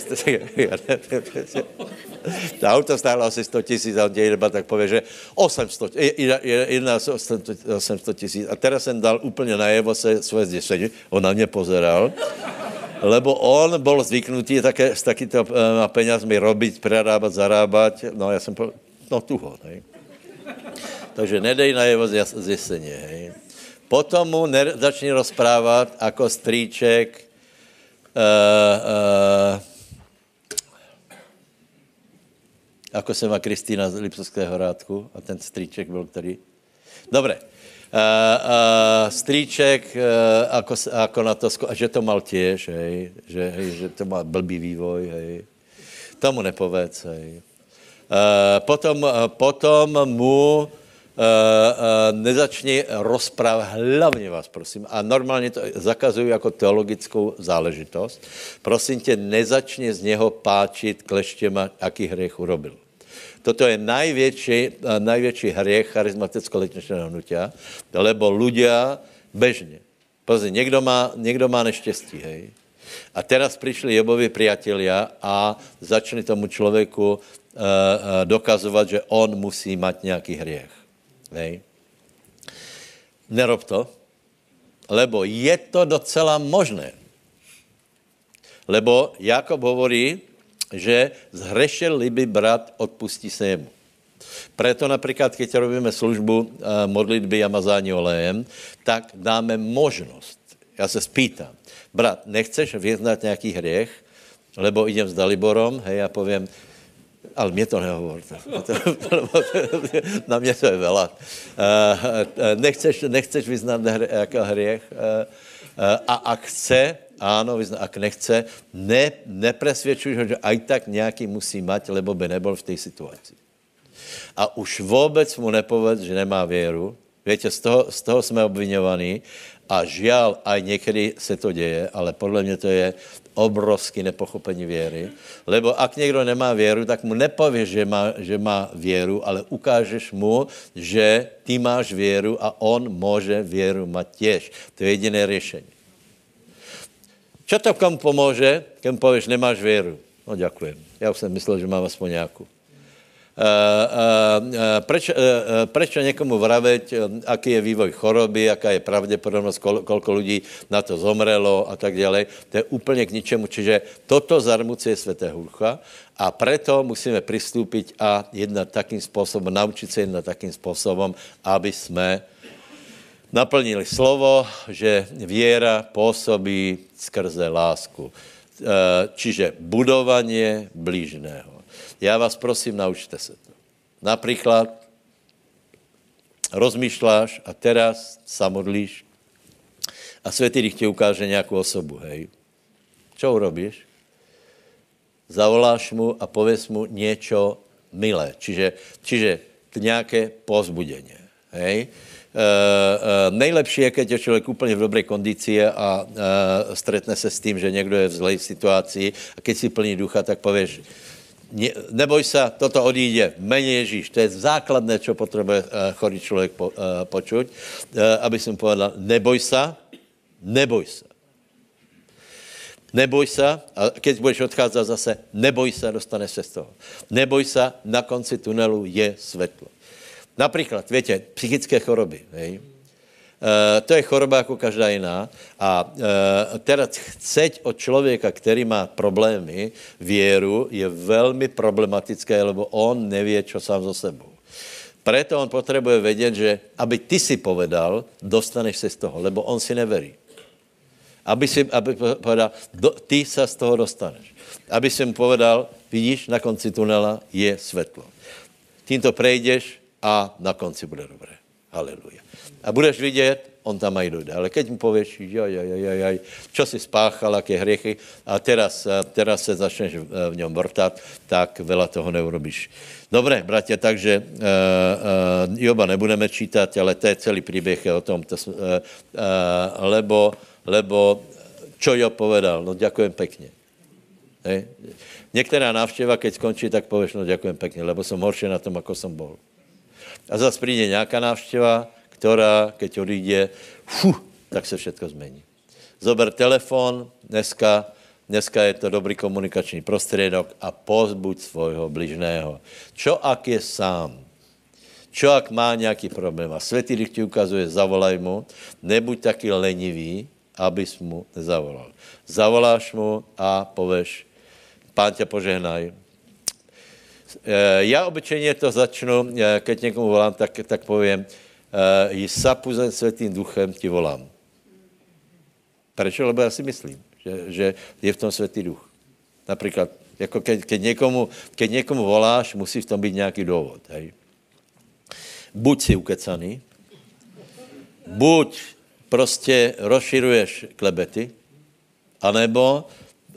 to auto stálo asi 100 tisíc a on tě iba tak pově, že 800, jedna 800 tisíc. A teraz jsem dal úplně najevo se svoje zděšení, on na mě pozeral, lebo on byl zvyknutý také s takýmito eh, penězmi robiť, prerábať, zarábať. No já jsem po, no tuho, hej. Takže nedej najevo zjesení, hej. Potom mu ne, začni rozprávat jako strýček uh, uh, ako se má Kristýna z Lipsovského rádku a ten strýček byl který? Dobré. Uh, uh, strýček, uh, ako, ako na to, a že to mal těž, hej, že, hej, že to má blbý vývoj, hej. Tomu nepovedz, hej. Uh, potom, uh, potom mu nezačni rozprávat, hlavně vás prosím, a normálně to zakazuju jako teologickou záležitost, prosím tě, nezačni z něho páčit kleštěma, aký hřech urobil. Toto je najvětší, najvětší hriech charizmatického letničného hnutia, lebo ľudia bežně. Pozri, někdo má, někdo má neštěstí, hej. A teraz přišli Jobovi priatelia a začali tomu člověku uh, uh, dokazovat, že on musí mít nějaký hriech. Hej. Nerob to, lebo je to docela možné. Lebo Jakob hovorí, že zhrešil by brat, odpustí se jemu. Preto například, keď robíme službu uh, modlitby a mazání olejem, tak dáme možnost. Já se spýtám, brat, nechceš vyznat nějaký hriech, lebo idem s Daliborom, hej, já povím, ale mě to nehovorte. Na mě to je vela. Nechceš, nechceš vyznat jako hriech a ak chce, áno, vyzna, ak nechce, ne, nepresvědčuj ho, že aj tak nějaký musí mať, lebo by nebyl v té situaci. A už vůbec mu nepovedz, že nemá věru. Víte, z toho, z toho jsme obvinovaní a žial, aj někdy se to děje, ale podle mě to je obrovský nepochopení věry. Lebo ak někdo nemá věru, tak mu nepověš, že má, že má věru, ale ukážeš mu, že ty máš věru a on může věru mít těž. To je jediné řešení. Čo to komu pomůže, keď pověš, nemáš věru? No děkujem. Já už jsem myslel, že mám aspoň nějakou. Uh, uh, prečo, uh, prečo někomu vraveť, aký je vývoj choroby, aká je pravděpodobnost, kol, kolko lidí na to zomrelo a tak dále. To je úplně k ničemu. Čiže toto zarmucuje světé hlucha a preto musíme přistúpiť a jednat takým způsobem, naučit se jednat takým způsobem, aby jsme naplnili slovo, že věra působí skrze lásku. Čiže budovanie blížného. Já vás prosím, naučte se to. Například rozmýšláš a teraz sa modlíš a Světý ti ukáže nějakou osobu, hej. Čo urobíš? Zavoláš mu a pověs mu něco milé, čiže, čiže nějaké pozbudení, hej. Uh, uh, nejlepší je, keď je člověk úplně v dobré kondici a uh, stretne se s tím, že někdo je v zlej situaci a keď si plní ducha, tak pověš, neboj se, toto odjíde, méně Ježíš. To je základné, co potřebuje uh, chorý člověk po, uh, počuť, uh, aby jsem povedal, neboj se, neboj se. Neboj se, a keď budeš odcházet zase, neboj se, dostaneš se z toho. Neboj se, na konci tunelu je světlo. Například, víte, psychické choroby, hej? Uh, to je choroba jako každá jiná. A uh, teda chceť od člověka, který má problémy, věru, je velmi problematické, lebo on neví, co sám za sebou. Preto on potřebuje vědět, že aby ty si povedal, dostaneš se z toho, lebo on si neverí. Aby si aby povedal, do, ty se z toho dostaneš. Aby si mu povedal, vidíš, na konci tunela je světlo. Tímto prejdeš a na konci bude dobré. Haleluja. A budeš vidět, on tam aj dojde. Ale keď mu povieš, jaj, jaj, jaj, jaj, čo si spáchal, aké hriechy, a teraz, teraz se začneš v něm vrtat, tak veľa toho neurobíš. Dobre, bratia, takže uh, uh, Joba nebudeme čítať, ale to je celý príbeh o tom, to, uh, uh, lebo, lebo čo Job povedal, no ďakujem pekne. Hej. Některá návštěva, keď skončí, tak pověš, no ďakujem pekne, lebo som horšie na tom, ako som bol. A zase přijde nějaká návštěva, která, keď odjde, fuh, tak se všetko změní. Zober telefon, dneska, dneska je to dobrý komunikační prostředok a pozbuď svojho bližného. Čo ak je sám? Čo ak má nějaký problém? A světý když ti ukazuje, zavolaj mu, nebuď taky lenivý, abys mu nezavolal. Zavoláš mu a poveš, pán tě požehnaj, Eh, já obyčejně to začnu, eh, keď někomu volám, tak, tak povím, uh, i sapuzen světým duchem ti volám. Proč? Lebo já si myslím, že, že je v tom světý duch. Například, jako keď, keď, někomu, keď někomu voláš, musí v tom být nějaký důvod. Hej. Buď si ukecaný, buď prostě rozširuješ klebety, anebo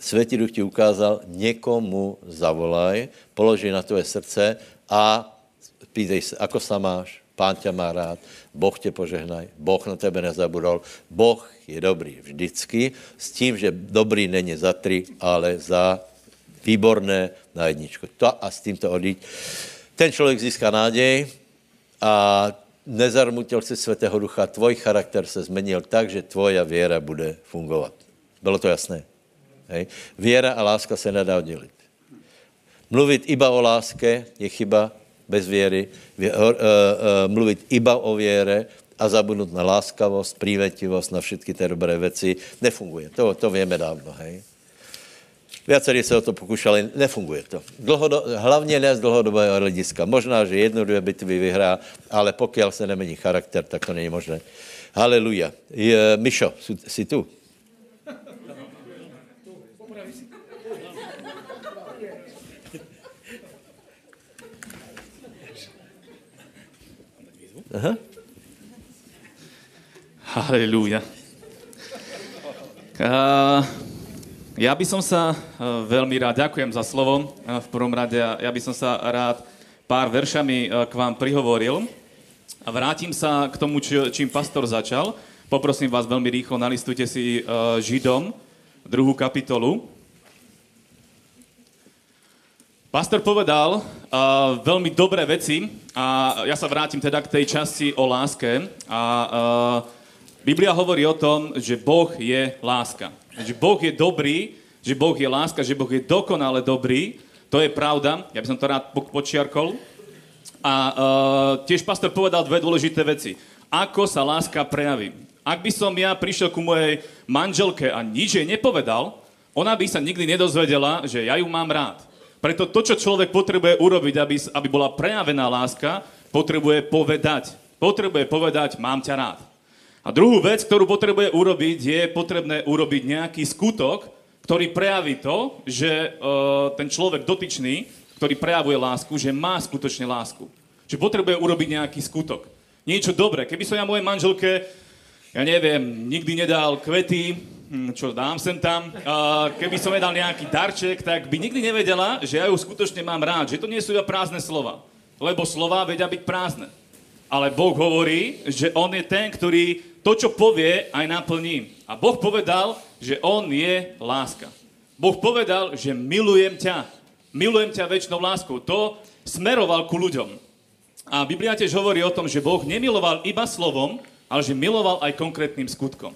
Světý duch ti ukázal, někomu zavolaj, položí na tvoje srdce a pýtej se, ako sa máš, pán tě má rád, Boh tě požehnaj, Boh na tebe nezabudol, Boh je dobrý vždycky, s tím, že dobrý není za tři, ale za výborné na jedničku. To a s tímto odíť. Ten člověk získá nádej a nezarmutil si svatého ducha, tvoj charakter se změnil tak, že tvoja věra bude fungovat. Bylo to jasné? Hej. Věra a láska se nedá oddělit. Mluvit iba o láske je chyba bez věry. Eh, eh, mluvit iba o věre a zabudnout na láskavost, prívetivost, na všechny ty dobré věci, nefunguje. To, to víme dávno. Hej. Viacerí se o to pokušali, nefunguje to. Dlhodo, hlavně ne z dlouhodobého hlediska. Možná, že jednu, dvě bitvy vyhrá, ale pokud se nemení charakter, tak to není možné. Haleluja. Mišo, jsi tu? Aha. Halelúja. Uh, ja by som sa uh, veľmi rád, ďakujem za slovo uh, v prvom rade, ja by som sa rád pár veršami uh, k vám prihovoril a vrátim sa k tomu, či, čím pastor začal. Poprosím vás veľmi rýchlo, nalistujte si uh, Židom, druhú kapitolu. Pastor povedal uh, veľmi dobré veci a ja sa vrátim teda k tej časti o láske. A uh, Biblia hovorí o tom, že Boh je láska. Že Boh je dobrý, že Boh je láska, že Boh je dokonale dobrý. To je pravda, ja by som to rád počiarkol. A uh, tiež pastor povedal dve dôležité veci. Ako sa láska prejaví. Ak by som ja prišiel ku mojej manželke a nič jej nepovedal, ona by sa nikdy nedozvedela, že ja ju mám rád. Preto to, čo človek potrebuje urobiť, aby, aby bola prejavená láska, potrebuje povedať. Potrebuje povedať, mám ťa rád. A druhú vec, ktorú potrebuje urobiť, je potrebné urobiť nejaký skutok, ktorý prejaví to, že uh, ten človek dotyčný, ktorý prejavuje lásku, že má skutočne lásku. Čiže potrebuje urobiť nejaký skutok. Niečo dobré. Keby som ja mojej manželke, ja neviem, nikdy nedal kvety, Hm, čo dám sem tam. Keby som jej dal nejaký darček, tak by nikdy nevedela, že ja ju skutočne mám rád, že to nie sú iba prázdne slova. Lebo slova vedia byť prázdne. Ale Boh hovorí, že On je ten, ktorý to, čo povie, aj naplní. A Boh povedal, že On je láska. Boh povedal, že milujem ťa. Milujem ťa väčšnou láskou. To smeroval ku ľuďom. A Biblia tiež hovorí o tom, že Boh nemiloval iba slovom, ale že miloval aj konkrétnym skutkom.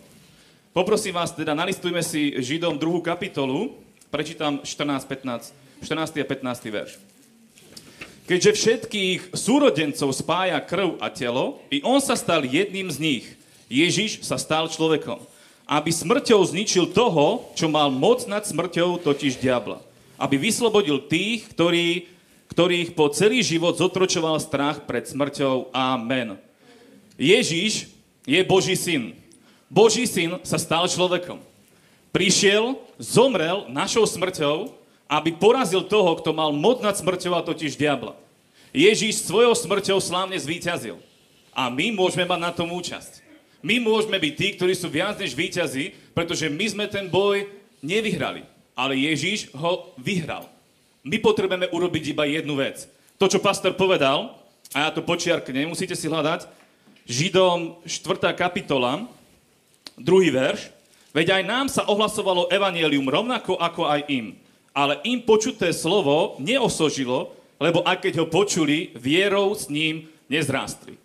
Poprosím vás, teda nalistujme si Židom druhú kapitolu, prečítam 14, 15, 14 a 15 verš. Keďže všetkých súrodencov spája krv a telo, i on sa stal jedným z nich. Ježiš sa stal človekom, aby smrťou zničil toho, čo mal moc nad smrťou, totiž diabla. Aby vyslobodil tých, ktorí, ktorých po celý život zotročoval strach pred smrťou. Amen. Ježiš je Boží syn. Boží syn sa stal človekom. Prišiel, zomrel našou smrťou, aby porazil toho, kto mal moc nad smrťou, a totiž diabla. Ježíš svojou smrťou slávne zvíťazil. A my môžeme mať na tom účasť. My môžeme byť tí, ktorí sú viac než víťazi, pretože my sme ten boj nevyhrali. Ale Ježíš ho vyhral. My potrebujeme urobiť iba jednu vec. To, čo pastor povedal, a ja to počiarknem, musíte si hľadať, Židom 4. kapitola, druhý verš, veď aj nám sa ohlasovalo evanielium rovnako ako aj im. Ale im počuté slovo neosožilo, lebo aj keď ho počuli, vierou s ním nezrástli.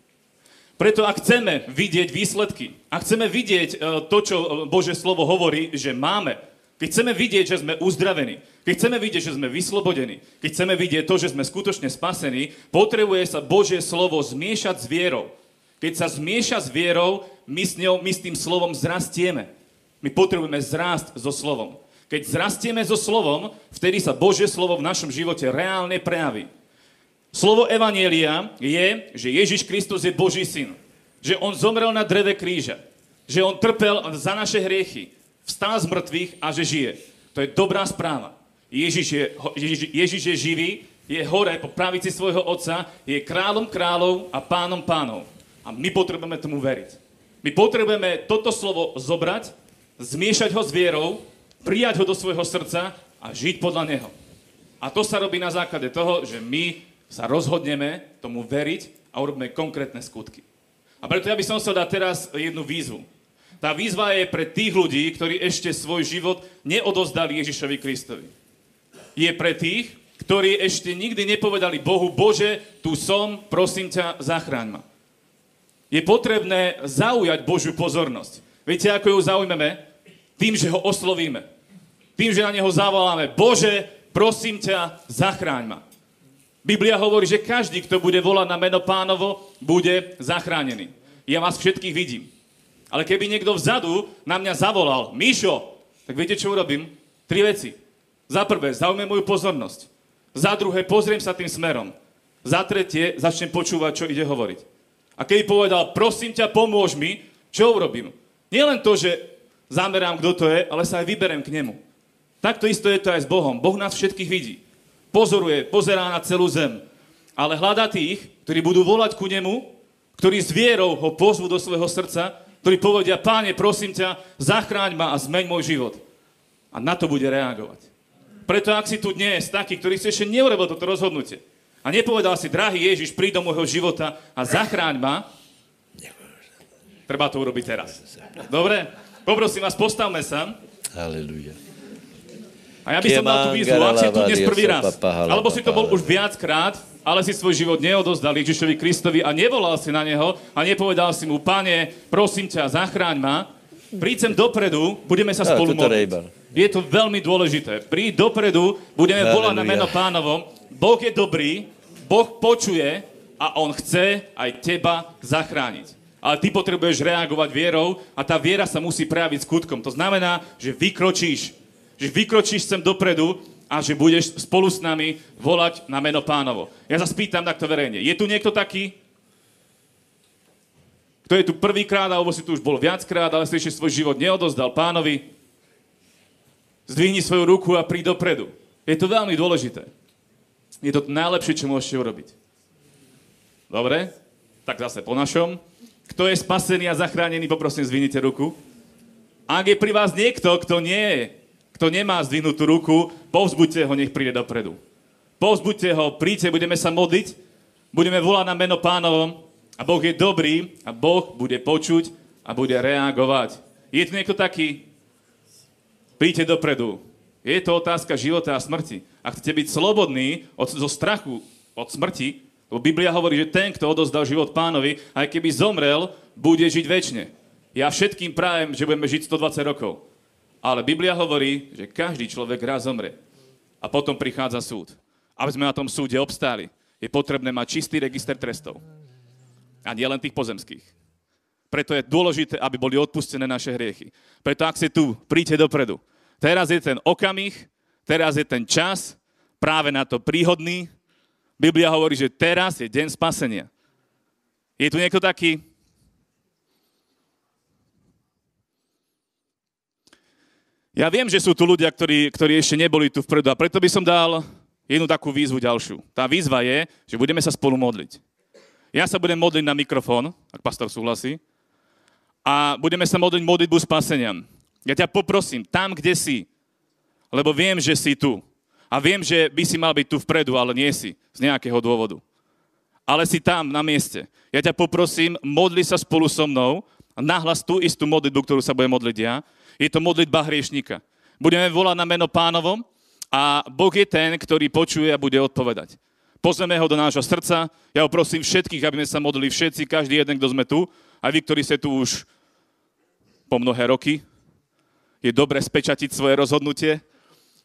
Preto ak chceme vidieť výsledky, ak chceme vidieť e, to, čo e, Bože slovo hovorí, že máme, keď chceme vidieť, že sme uzdravení, keď chceme vidieť, že sme vyslobodení, keď chceme vidieť to, že sme skutočne spasení, potrebuje sa Božie slovo zmiešať s vierou. Keď sa zmieša s vierou, my s, ňou, my s tým slovom zrastieme. My potrebujeme zrásť so slovom. Keď zrastieme so slovom, vtedy sa Božie slovo v našom živote reálne prejaví. Slovo Evanielia je, že Ježiš Kristus je Boží syn. Že on zomrel na dreve kríža. Že on trpel za naše hriechy. Vstal z mŕtvych a že žije. To je dobrá správa. Ježiš je, Ježiš, Ježiš je živý, je hore po pravici svojho otca, je kráľom kráľov a pánom pánov. A my potrebujeme tomu veriť. My potrebujeme toto slovo zobrať, zmiešať ho s vierou, prijať ho do svojho srdca a žiť podľa neho. A to sa robí na základe toho, že my sa rozhodneme tomu veriť a urobíme konkrétne skutky. A preto ja by som chcel dať teraz jednu výzvu. Tá výzva je pre tých ľudí, ktorí ešte svoj život neodozdali Ježišovi Kristovi. Je pre tých, ktorí ešte nikdy nepovedali Bohu, Bože, tu som, prosím ťa, zachráň ma. Je potrebné zaujať Božiu pozornosť. Viete, ako ju zaujmeme? Tým, že ho oslovíme. Tým, že na neho zavoláme, Bože, prosím ťa, zachráň ma. Biblia hovorí, že každý, kto bude volať na meno pánovo, bude zachránený. Ja vás všetkých vidím. Ale keby niekto vzadu na mňa zavolal, Mišo, tak viete, čo urobím? Tri veci. Za prvé, zaujme moju pozornosť. Za druhé, pozriem sa tým smerom. Za tretie, začnem počúvať, čo ide hovoriť. A keby povedal, prosím ťa, pomôž mi, čo urobím? Nie len to, že zamerám, kto to je, ale sa aj vyberem k nemu. Takto isto je to aj s Bohom. Boh nás všetkých vidí pozoruje, pozerá na celú zem. Ale hľada tých, ktorí budú volať ku nemu, ktorí s vierou ho pozvú do svojho srdca, ktorí povedia, páne, prosím ťa, zachráň ma a zmeň môj život. A na to bude reagovať. Preto ak si tu dnes taký, ktorý si ešte neurobil toto rozhodnutie a nepovedal si, drahý Ježiš, príď do môjho života a zachráň ma, treba to urobiť teraz. Dobre? Poprosím vás, postavme sa. Halleluja. A ja by som dal tú výzvu, ak si tu dnes prvý raz, alebo si to bol už viackrát, ale si svoj život neodozdal Ježišovi Kristovi a nevolal si na neho a nepovedal si mu, pane, prosím ťa, zachráň ma, príď sem dopredu, budeme sa spolu modliť. Je to veľmi dôležité. Príď dopredu, budeme volať na meno pánovom. Boh je dobrý, Boh počuje a On chce aj teba zachrániť. Ale ty potrebuješ reagovať vierou a tá viera sa musí prejaviť skutkom. To znamená, že vykročíš že vykročíš sem dopredu a že budeš spolu s nami volať na meno pánovo. Ja sa spýtam takto verejne. Je tu niekto taký? Kto je tu prvýkrát, alebo si tu už bol viackrát, ale si ešte svoj život neodozdal pánovi? Zdvihni svoju ruku a príď dopredu. Je to veľmi dôležité. Je to najlepšie, čo môžete urobiť. Dobre? Tak zase po našom. Kto je spasený a zachránený, poprosím, zvinite ruku. Ak je pri vás niekto, kto nie je kto nemá zdvihnutú ruku, povzbuďte ho, nech príde dopredu. Povzbuďte ho, príďte, budeme sa modliť, budeme volať na meno pánovom a Boh je dobrý a Boh bude počuť a bude reagovať. Je tu niekto taký? Príďte dopredu. Je to otázka života a smrti. Ak chcete byť slobodní od, zo strachu od smrti, lebo Biblia hovorí, že ten, kto odozdal život pánovi, aj keby zomrel, bude žiť väčšine. Ja všetkým prajem, že budeme žiť 120 rokov. Ale Biblia hovorí, že každý človek raz zomre. A potom prichádza súd. Aby sme na tom súde obstáli, je potrebné mať čistý register trestov. A nie len tých pozemských. Preto je dôležité, aby boli odpustené naše hriechy. Preto ak si tu, príďte dopredu. Teraz je ten okamih, teraz je ten čas, práve na to príhodný. Biblia hovorí, že teraz je deň spasenia. Je tu niekto taký, Ja viem, že sú tu ľudia, ktorí, ktorí ešte neboli tu vpredu a preto by som dal jednu takú výzvu ďalšiu. Tá výzva je, že budeme sa spolu modliť. Ja sa budem modliť na mikrofón, ak pastor súhlasí. a budeme sa modliť modlitbu spasenia. Ja ťa poprosím, tam, kde si, lebo viem, že si tu. A viem, že by si mal byť tu vpredu, ale nie si, z nejakého dôvodu. Ale si tam, na mieste. Ja ťa poprosím, modli sa spolu so mnou a nahlas tú istú modlitbu, ktorú sa budem modliť ja. Je to modlitba hriešnika. Budeme volať na meno pánovom a Boh je ten, ktorý počuje a bude odpovedať. Pozveme ho do nášho srdca. Ja ho prosím všetkých, aby sme sa modlili všetci, každý jeden, kto sme tu. A vy, ktorí ste tu už po mnohé roky, je dobre spečatiť svoje rozhodnutie.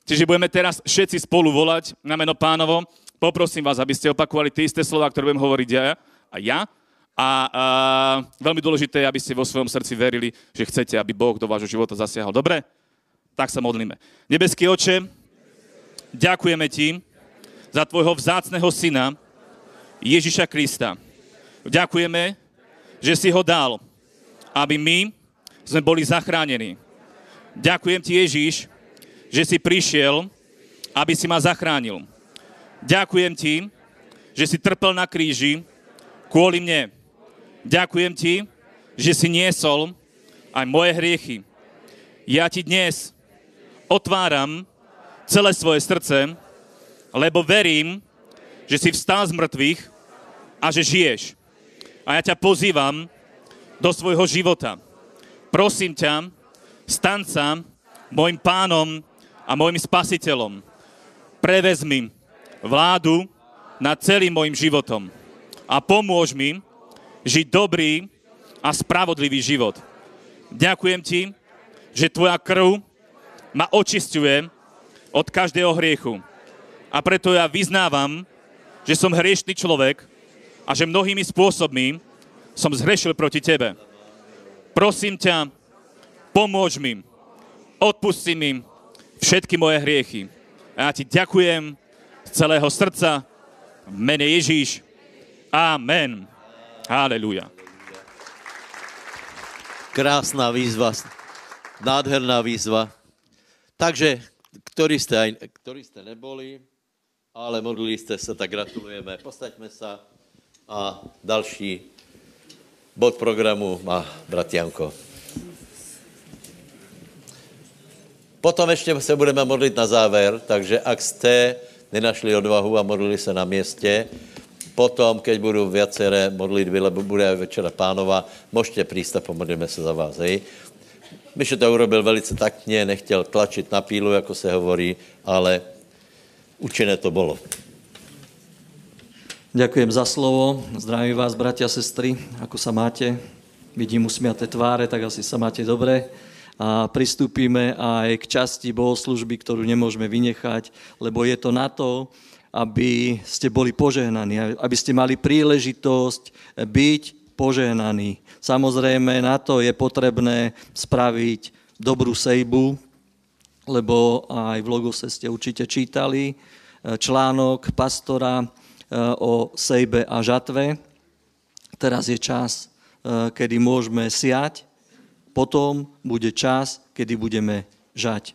Čiže budeme teraz všetci spolu volať na meno pánovo. Poprosím vás, aby ste opakovali tie isté slova, ktoré budem hovoriť ja a ja. A, a veľmi dôležité je, aby ste vo svojom srdci verili, že chcete, aby Boh do vášho života zasiahol. Dobre? Tak sa modlíme. Nebeský oče, ďakujeme ti za tvojho vzácného syna, Ježiša Krista. Ďakujeme, že si ho dal, aby my sme boli zachránení. Ďakujem ti, Ježíš, že si prišiel, aby si ma zachránil. Ďakujem ti, že si trpel na kríži kvôli mne. Ďakujem ti, že si niesol aj moje hriechy. Ja ti dnes otváram celé svoje srdce, lebo verím, že si vstal z mŕtvych a že žiješ. A ja ťa pozývam do svojho života. Prosím ťa, stan sa môjim pánom a môjim spasiteľom. Prevezmi vládu nad celým môjim životom a pomôž mi žiť dobrý a spravodlivý život. Ďakujem ti, že tvoja krv ma očistuje od každého hriechu. A preto ja vyznávam, že som hriešný človek a že mnohými spôsobmi som zhrešil proti tebe. Prosím ťa, pomôž mi, odpusti mi všetky moje hriechy. A ja ti ďakujem z celého srdca mene Ježíš. Amen. Haleluja. Krásná výzva, nádherná výzva. Takže, ktorí ste, aj, ktorí ste neboli, ale modlili ste sa, tak gratulujeme. Postaďme sa a další bod programu má brat Janko. Potom ještě se budeme modlit na záver, takže ak jste nenašli odvahu a modlili se na městě, potom, keď budou viaceré modlitby, lebo bude večera pánova, můžete prísť a pomodlíme se za vás. Hej? Myšo to urobil velice taktně, nechtěl tlačit na pílu, jako se hovorí, ale učené to bylo. Ďakujem za slovo. Zdravím vás, bratia a sestry. Ako sa máte? Vidím usmiaté tváre, tak asi sa máte dobre. A pristúpime aj k časti bohoslužby, ktorú nemôžeme vynechať, lebo je to na to, aby ste boli požehnaní, aby ste mali príležitosť byť požehnaní. Samozrejme, na to je potrebné spraviť dobrú sejbu, lebo aj v Logose ste určite čítali článok pastora Eh, o sejbe a žatve. Teraz je čas, eh, kedy môžeme siať, potom bude čas, kedy budeme žať.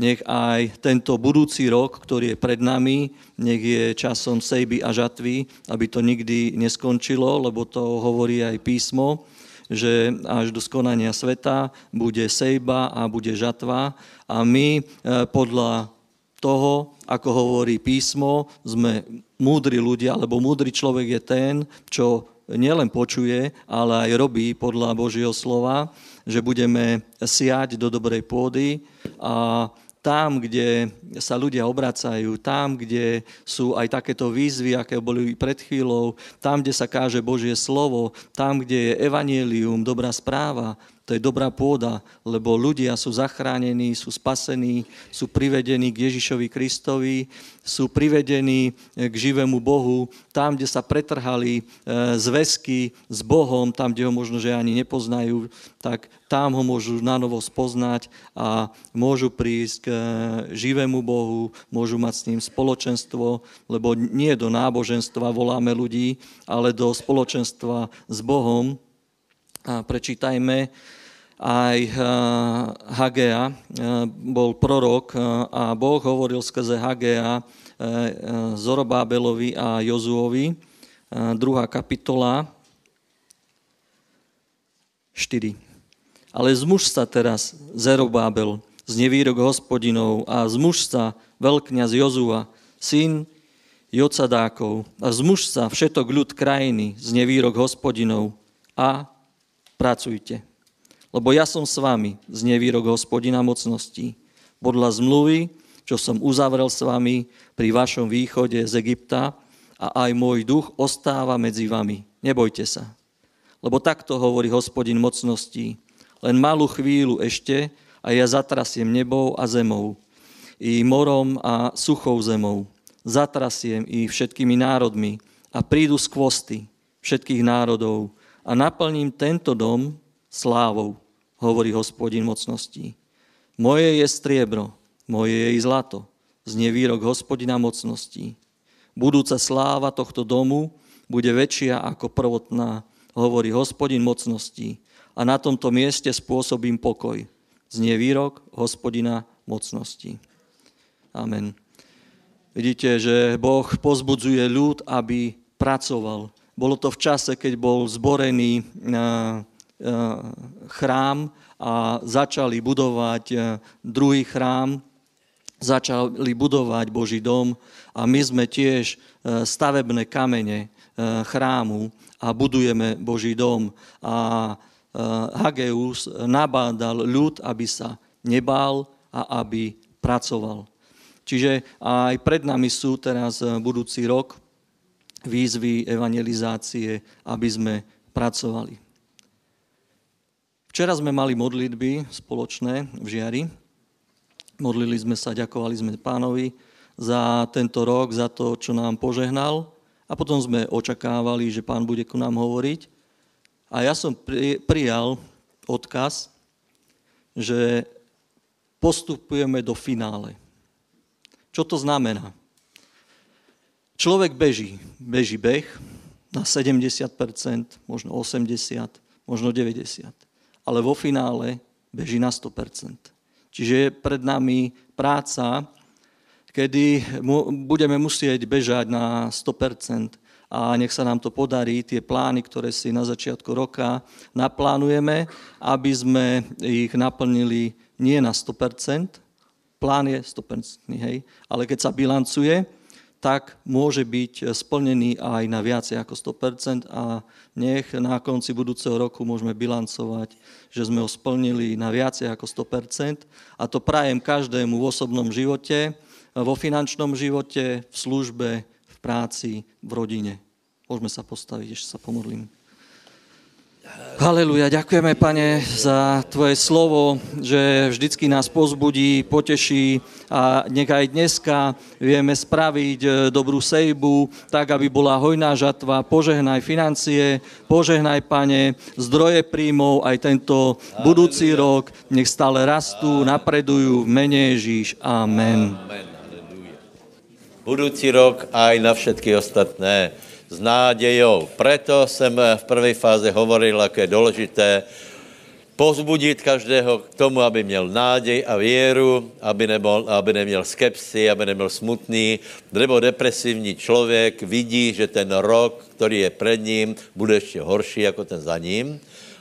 Nech aj tento budúci rok, ktorý je pred nami, nech je časom sejby a žatvy, aby to nikdy neskončilo, lebo to hovorí aj písmo, že až do skonania sveta bude sejba a bude žatva a my eh, podľa toho, ako hovorí písmo, sme múdri ľudia, lebo múdry človek je ten, čo nielen počuje, ale aj robí podľa Božieho slova, že budeme siať do dobrej pôdy a tam, kde sa ľudia obracajú, tam, kde sú aj takéto výzvy, aké boli pred chvíľou, tam, kde sa káže Božie slovo, tam, kde je evanielium, dobrá správa, to je dobrá pôda, lebo ľudia sú zachránení, sú spasení, sú privedení k Ježišovi Kristovi, sú privedení k živému Bohu, tam, kde sa pretrhali e, zväzky s Bohom, tam, kde ho možno, že ani nepoznajú, tak tam ho môžu na novo spoznať a môžu prísť k e, živému Bohu, môžu mať s ním spoločenstvo, lebo nie do náboženstva voláme ľudí, ale do spoločenstva s Bohom. A prečítajme aj eh, Hagea, eh, bol prorok eh, a Boh hovoril skrze Hagea Zorobábelovi a Jozuovi, druhá kapitola, 4. Ale zmuž sa teraz, Zerobábel, z nevýrok hospodinov a zmuž sa veľkňaz Jozua, syn Jocadákov a zmuž sa všetok ľud krajiny z nevýrok hospodinov a pracujte. Lebo ja som s vami z nevýrok hospodina mocností. Podľa zmluvy, čo som uzavrel s vami pri vašom východe z Egypta a aj môj duch ostáva medzi vami. Nebojte sa. Lebo takto hovorí hospodin mocností. Len malú chvíľu ešte a ja zatrasiem nebou a zemou, i morom a suchou zemou. Zatrasiem i všetkými národmi a prídu z kvosty všetkých národov a naplním tento dom slávou, hovorí hospodin mocností. Moje je striebro, moje je i zlato, znie výrok hospodina mocností. Budúca sláva tohto domu bude väčšia ako prvotná, hovorí hospodin mocností. A na tomto mieste spôsobím pokoj znie výrok hospodina mocnosti. Amen. Vidíte, že Boh pozbudzuje ľud, aby pracoval. Bolo to v čase, keď bol zborený chrám a začali budovať druhý chrám, začali budovať Boží dom a my sme tiež stavebné kamene chrámu a budujeme Boží dom. A Eh, Hageus nabádal ľud, aby sa nebál a aby pracoval. Čiže aj pred nami sú teraz eh, budúci rok výzvy evangelizácie, aby sme pracovali. Včera sme mali modlitby spoločné v Žiari. Modlili sme sa, ďakovali sme pánovi za tento rok, za to, čo nám požehnal. A potom sme očakávali, že pán bude ku nám hovoriť. A ja som prijal odkaz, že postupujeme do finále. Čo to znamená? Človek beží, beží beh na 70%, možno 80%, možno 90%, ale vo finále beží na 100%. Čiže je pred nami práca, kedy budeme musieť bežať na 100%, a nech sa nám to podarí, tie plány, ktoré si na začiatku roka naplánujeme, aby sme ich naplnili nie na 100%, plán je 100%, hej, ale keď sa bilancuje, tak môže byť splnený aj na viacej ako 100% a nech na konci budúceho roku môžeme bilancovať, že sme ho splnili na viacej ako 100% a to prajem každému v osobnom živote, vo finančnom živote, v službe, v práci, v rodine. Môžeme sa postaviť, ešte sa pomodlím. Haleluja, ďakujeme, Pane, za Tvoje slovo, že vždycky nás pozbudí, poteší a nech aj dneska vieme spraviť e, dobrú sejbu, tak, aby bola hojná žatva, požehnaj financie, požehnaj, Pane, zdroje príjmov aj tento budúci rok, nech stále rastú, napredujú v mene Ježíš. Amen. Amen budúci rok aj na všetky ostatné s nádejou. Preto jsem v prvej fáze hovoril, ako je dôležité pozbudit každého k tomu, aby měl nádej a věru, aby, nebol, aby neměl skepsy, aby nebyl smutný, nebo depresivní člověk vidí, že ten rok, který je před ním, bude ještě horší jako ten za ním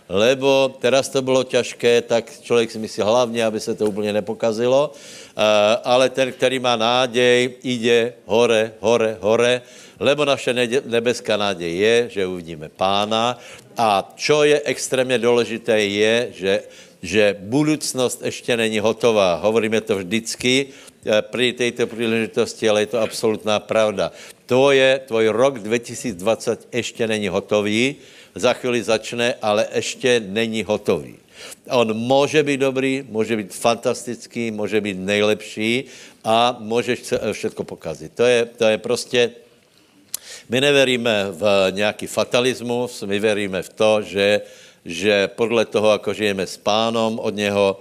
lebo teraz to bylo těžké, tak člověk si myslí hlavně, aby se to úplně nepokazilo, eh, ale ten, který má nádej, jde hore, hore, hore, lebo naše nebeská nádej je, že uvidíme pána. A čo je extrémně důležité je, že, že budoucnost ještě není hotová. Hovoríme to vždycky. Eh, při této příležitosti, ale je to absolutná pravda. To je, tvoj rok 2020 ještě není hotový, za chvíli začne, ale ještě není hotový. On může být dobrý, může být fantastický, může být nejlepší a může všechno pokazit. To je, to je prostě, my neveríme v nějaký fatalismus, my veríme v to, že, že podle toho, ako žijeme s pánom, od něho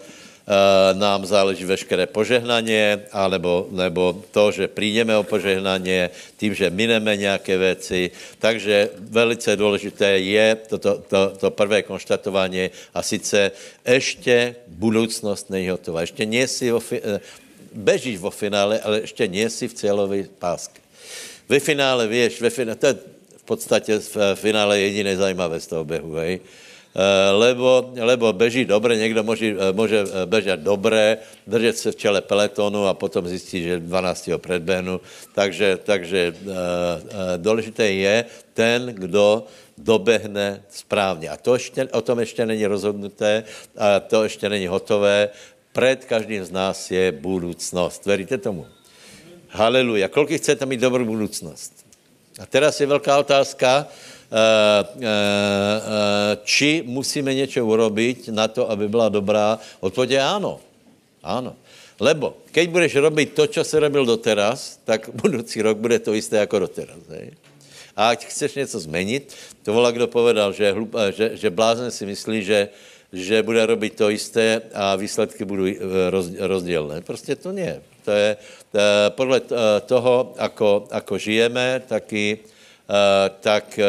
nám záleží veškeré požehnaně, alebo, nebo to, že přijdeme o požehnaně tím, že mineme nějaké věci. Takže velice důležité je to, to, to, prvé konštatování a sice ještě budoucnost není hotová. Ještě nie si eh, bežíš vo finále, ale ještě nie si v cílové pásky. Ve finále, víš, ve finále, to je v podstatě v finále jediné zajímavé z toho běhu, hej? Lebo, lebo beží dobre, někdo může, může bežet dobré, držet se v čele peletonu a potom zjistí, že 12. predbehnu. Takže, takže důležité je ten, kdo dobehne správně. A to ještě, o tom ještě není rozhodnuté, a to ještě není hotové. Před každým z nás je budoucnost. Veríte tomu? Haleluja. Kolik chcete mít dobrou budoucnost? A teraz je velká otázka, eh, eh, eh, či musíme něco urobiť na to, aby byla dobrá? Odpověď je ano. Ano. Lebo keď budeš robiť to, co se robil doteraz, tak budoucí rok bude to isté jako doteraz. Hej? A ať chceš něco změnit, to volá, kdo povedal, že, hlup, že, že blázen si myslí, že, že bude robit to isté a výsledky budou roz, rozdělné. Prostě to nie. To je podle toho, ako, ako žijeme, taky, tak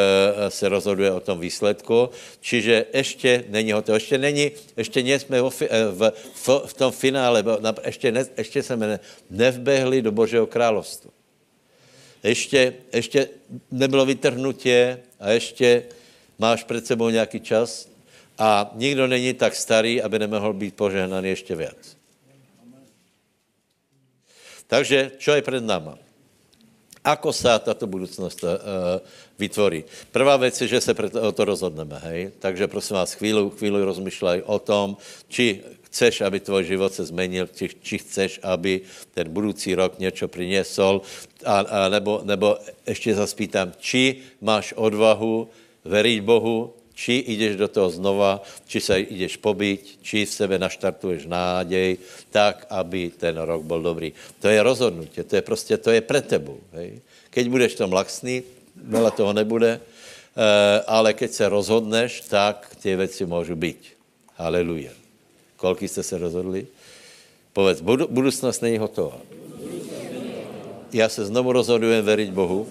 se rozhoduje o tom výsledku. Čiže ještě není hotovo. Ještě není, ještě nejsme v, v, v tom finále, ještě, ne, ještě jsme nevbehli do Božího království ještě, ještě nebylo vytrhnutě a ještě máš před sebou nějaký čas a nikdo není tak starý, aby nemohl být požehnaný ještě víc. Takže, čo je před náma? Ako se tato budoucnost uh, vytvorí? Prvá věc je, že se o to rozhodneme, hej? Takže prosím vás, chvíli, chvíli rozmýšlej o tom, či chceš, aby tvoj život se změnil, či, či chceš, aby ten budoucí rok něco přinesl, a, a nebo, nebo ještě zaspítám, či máš odvahu veriť Bohu, či jdeš do toho znova, či se jdeš pobít, či v sebe naštartuješ nádej, tak, aby ten rok byl dobrý. To je rozhodnutí, to je prostě, to je pre tebu. Hej? Keď budeš tom laxný, veľa toho nebude, eh, ale keď se rozhodneš, tak ty věci můžu být. Haleluja. Kolik jste se rozhodli? Povedz, budoucnost není hotová. Já se znovu rozhodujem veriť Bohu,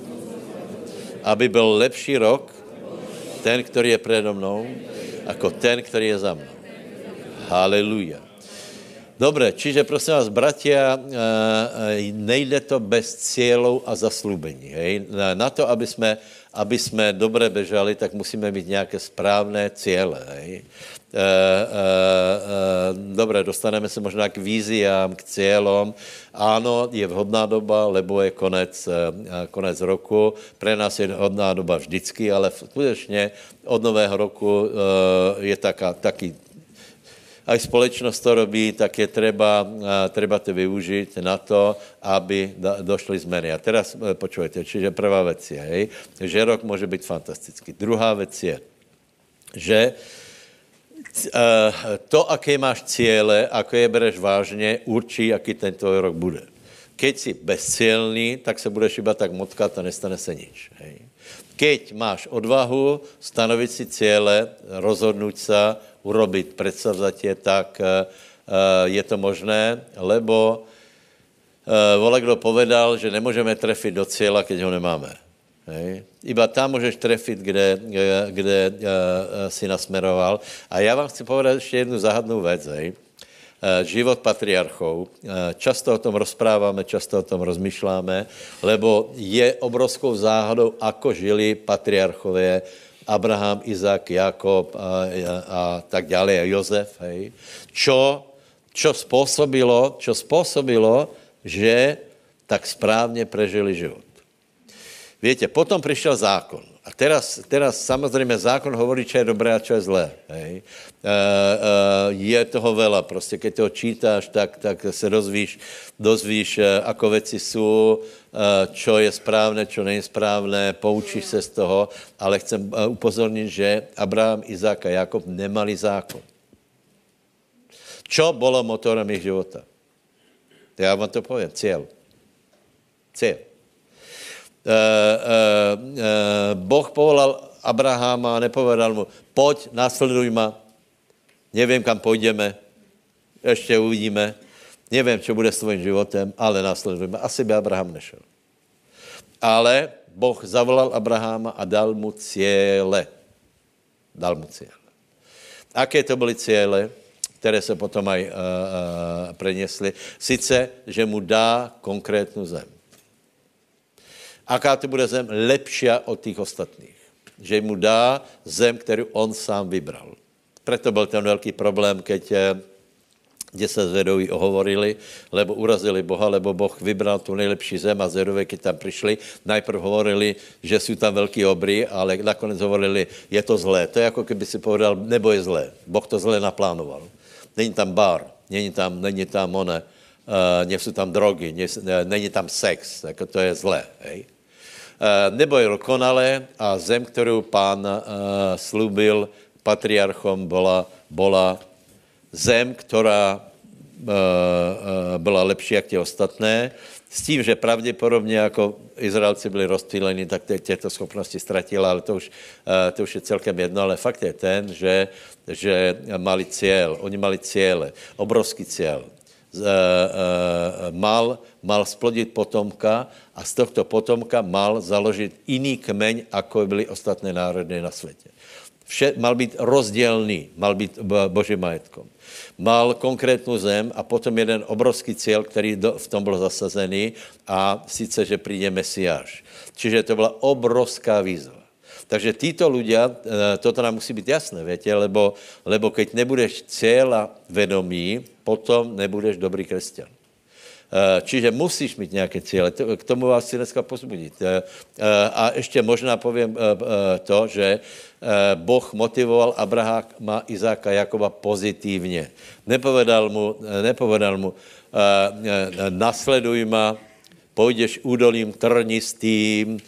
aby byl lepší rok, ten, který je přede mnou, jako ten, který je za mnou. Haleluja. Dobre, čiže prosím vás, bratia, eh, eh, nejde to bez cílů a zaslúbení. Hej? Na to, aby jsme, aby jsme dobře bežali, tak musíme mít nějaké správné cíle. Hej? Eh, eh, eh, dobré, dostaneme se možná k víziám, k cílům. Ano, je vhodná doba, lebo je konec, konec roku. Pre nás je vhodná doba vždycky, ale skutečně od nového roku je taká, taký aj společnost to robí, tak je třeba, treba to využít na to, aby došly změny. A teraz počujete, čiže prvá věc je, hej, že rok může být fantastický. Druhá věc je, že Eh, to, aké máš cíle, ako je bereš vážně, určí, jaký ten tvoj rok bude. Keď si bezcielný, tak se budeš iba tak motkat a nestane se nič. Hej. Keď máš odvahu stanovit si cíle, rozhodnout se, urobit předsavzatie, tak uh, je to možné, lebo vole, kdo povedal, že nemůžeme trefit do cíla, keď ho nemáme. Hej. Iba tam můžeš trefit, kde, kde, uh, si nasmeroval. A já vám chci povedat ještě jednu záhadnou věc. Hej. Uh, život patriarchů. Uh, často o tom rozpráváme, často o tom rozmýšláme, lebo je obrovskou záhadou, ako žili patriarchové Abraham, Izak, Jakob a, a, a tak dále, a Jozef. Hej. Čo, čo způsobilo, čo způsobilo, že tak správně prežili život. Víte, potom přišel zákon. A teraz, teraz samozřejmě zákon hovorí, co je dobré a co je zlé. Hej. E, e, je toho vela, prostě, keď to čítáš, tak, tak se dozvíš, dozvíš, e, ako věci jsou, čo je správné, čo není správné, poučíš se z toho, ale chcem upozornit, že Abraham, Izák a Jakob nemali zákon. Čo bylo motorem jejich života? Já vám to povím, cíl. Cíl. Eh, eh, eh, boh povolal Abraháma a nepovedal mu, pojď, následuj ma, nevím, kam půjdeme, ještě uvidíme, nevím, co bude s tvým životem, ale následujme. Asi by Abraham nešel. Ale Boh zavolal Abraháma a dal mu cíle. Dal mu cíle. Aké to byly cíle, které se potom aj uh, uh, prenesly? Sice, že mu dá konkrétnu zem aká to bude zem lepší od těch ostatních. Že mu dá zem, kterou on sám vybral. Preto byl ten velký problém, keď eh, kde se Zedovi ohovorili, lebo urazili Boha, lebo Boh vybral tu nejlepší zem a Zedové, keď tam přišli, najprv hovorili, že jsou tam velký obry, ale nakonec hovorili, je to zlé. To je jako kdyby si povedal, nebo je zlé. Boh to zlé naplánoval. Není tam bar, není tam, není tam one, uh, nejsou tam drogy, ne, není tam sex, jako to je zlé. Hej? Uh, nebo je dokonalé a zem, kterou pán uh, slubil patriarchom, byla, byla zem, která uh, byla lepší jak ty ostatné, s tím, že pravděpodobně jako Izraelci byli rozptýleni, tak tě, těto schopnosti ztratila, ale to už, to už je celkem jedno, ale fakt je ten, že, že mali cíl, oni mali cíle, obrovský cíl. Mal, mal splodit potomka a z tohto potomka mal založit jiný kmeň, ako byly ostatné národy na světě. Vše, mal být rozdělný, mal být božím majetkom. Mal konkrétnu zem a potom jeden obrovský cíl, který do, v tom byl zasazený a sice, že přijde Mesiáš. Čiže to byla obrovská výzva. Takže títo ľudia, eh, toto nám musí být jasné, větě, lebo, lebo keď nebudeš cíla vedomí, potom nebudeš dobrý křesťan. Eh, čiže musíš mít nějaké cíle. K tomu vás chci dneska pozbudit. Eh, a ještě možná povím to, že Boh motivoval Abrahama, Izáka, Jakoba pozitivně. Nepovedal mu, nepovedal mu nasleduj ma, půjdeš údolím trnistým,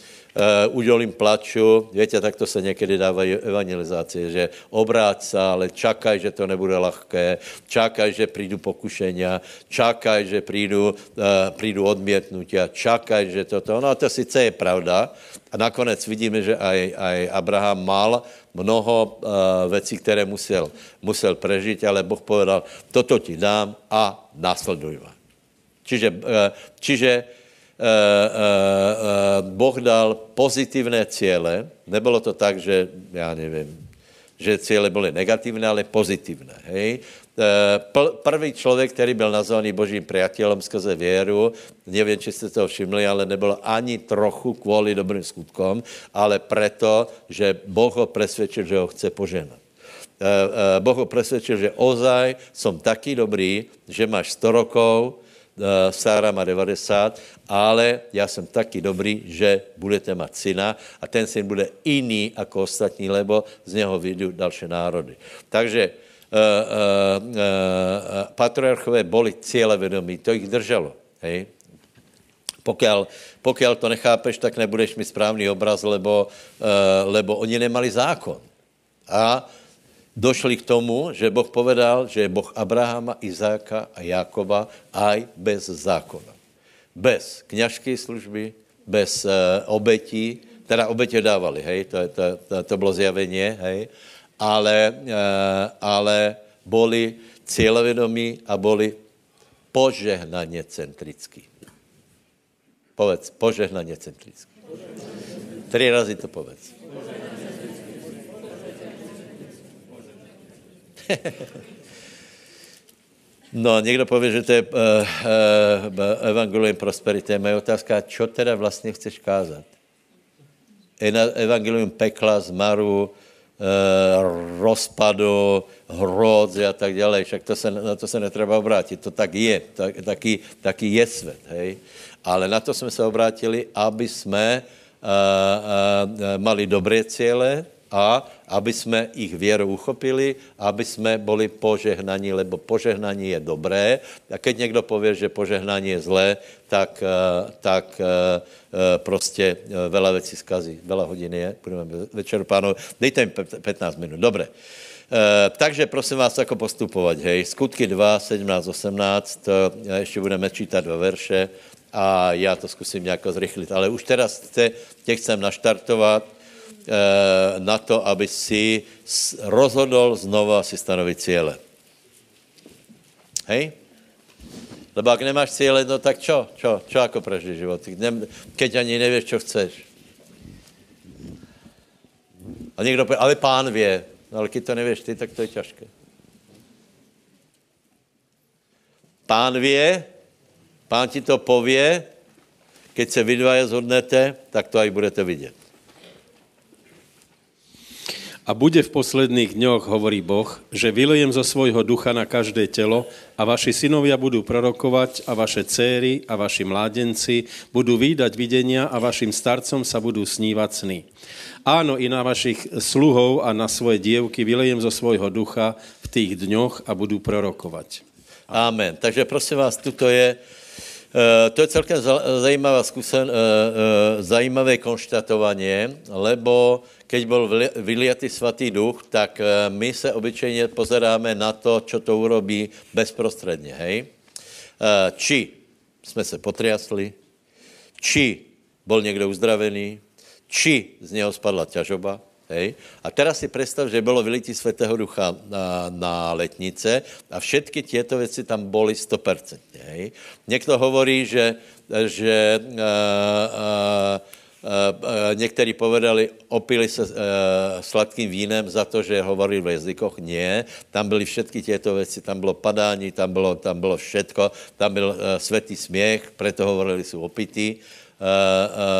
udělím plaču. Víte, tak to se někdy dávají evangelizace, že obráť se, ale čakaj, že to nebude lahké, čakaj, že přijdu pokušenia, čakaj, že přijdu, uh, přijdu odmětnutia, čakaj, že toto. No to sice je pravda. A nakonec vidíme, že aj, aj Abraham mal mnoho uh, věcí, které musel, musel prežít, ale Boh povedal, toto ti dám a následuj ma. Čiže, uh, čiže Eh, eh, eh, boh dal pozitivné cíle. Nebylo to tak, že, já nevím, že cíle byly negativné, ale pozitivné. Hej? Prvý člověk, který byl nazvaný božím priateľom skrze věru, nevím, či jste to všimli, ale nebylo ani trochu kvůli dobrým skutkom, ale proto, že Boh ho presvědčil, že ho chce poženat. Boh ho presvědčil, že ozaj som taký dobrý, že máš 100 rokov, Eh, Sára má 90, ale já jsem taky dobrý, že budete mít syna a ten syn bude jiný jako ostatní, lebo z něho vyjdou další národy. Takže uh, uh, uh, patriarchové boli cíle vědomí, to jich drželo. Hej? Pokud, pokud to nechápeš, tak nebudeš mít správný obraz, lebo, uh, lebo oni nemali zákon. A došli k tomu, že Boh povedal, že je Boh Abrahama, Izáka a Jákoba aj bez zákona. Bez kněžské služby, bez uh, obetí, teda obetě dávali, hej, to, to, to, to bylo zjavení, hej, ale, uh, ale boli cílevědomí a boli požehnaně centrický. Povedz, požehnaně centrický. Tři razy to povedz. No, někdo pově, že to je uh, uh, evangelium prosperity. Moje otázka, čo teda vlastně chceš kázat? Evangelium pekla, zmaru, uh, rozpadu, hrodzy a tak dále. Však to se, na to se netreba obrátit. To tak je. Tak, taky, taky je svět. Hej? Ale na to jsme se obrátili, aby jsme uh, uh, mali dobré cíle, a aby jsme jich věru uchopili, aby jsme byli požehnaní, lebo požehnání je dobré. A keď někdo pově, že požehnání je zlé, tak, eh, tak eh, eh, prostě vela věcí zkazí. Vela hodiny je, budeme večer pánové. Dejte mi 15 minut, dobré. Uh, takže prosím vás, jako postupovat, hej. Skutky 2, 17, 18, to ještě budeme čítat dva verše a já to zkusím nějak zrychlit. Ale už teraz tě, tě chcem naštartovat, na to, aby si rozhodl znova si stanovit cíle. Hej? Lebo ak nemáš cíle, no tak čo? Čo? Čo jako prežiješ život? Keď ani nevíš, čo chceš. A někdo pově, ale pán vě. No ale když to nevíš ty, tak to je těžké. Pán vě, pán ti to pově, keď se vy dvaja zhodnete, tak to aj budete vidět. A bude v posledných dňoch, hovorí Boh, že vylejem zo svojho ducha na každé telo a vaši synovia budú prorokovať a vaše céry a vaši mládenci budú výdať videnia a vašim starcom sa budú snívať sny. Áno, i na vašich sluhov a na svoje dievky vylejem zo svojho ducha v tých dňoch a budú prorokovať. Amen. Takže prosím vás, tuto je, to je celkem zajímavá zkusen, uh, uh, zajímavé konštatovanie, lebo keď byl vyliatý svatý duch, tak eh, my se obyčejně pozeráme na to, čo to urobí bezprostředně, hej? Eh, či jsme se potriasli, či byl někdo uzdravený, či z něho spadla ťažoba, hej? A teraz si představ, že bylo vylití svatého ducha na, na letnice a všetky těto věci tam byly 100%, hej? Někdo hovorí, že, že uh, uh, eh, někteří povedali, opili se eh, sladkým vínem za to, že hovorili v jazykoch. Nie, tam byly všetky těto věci, tam bylo padání, tam bylo, tam bylo všetko, tam byl světý směch, proto hovorili jsou opití,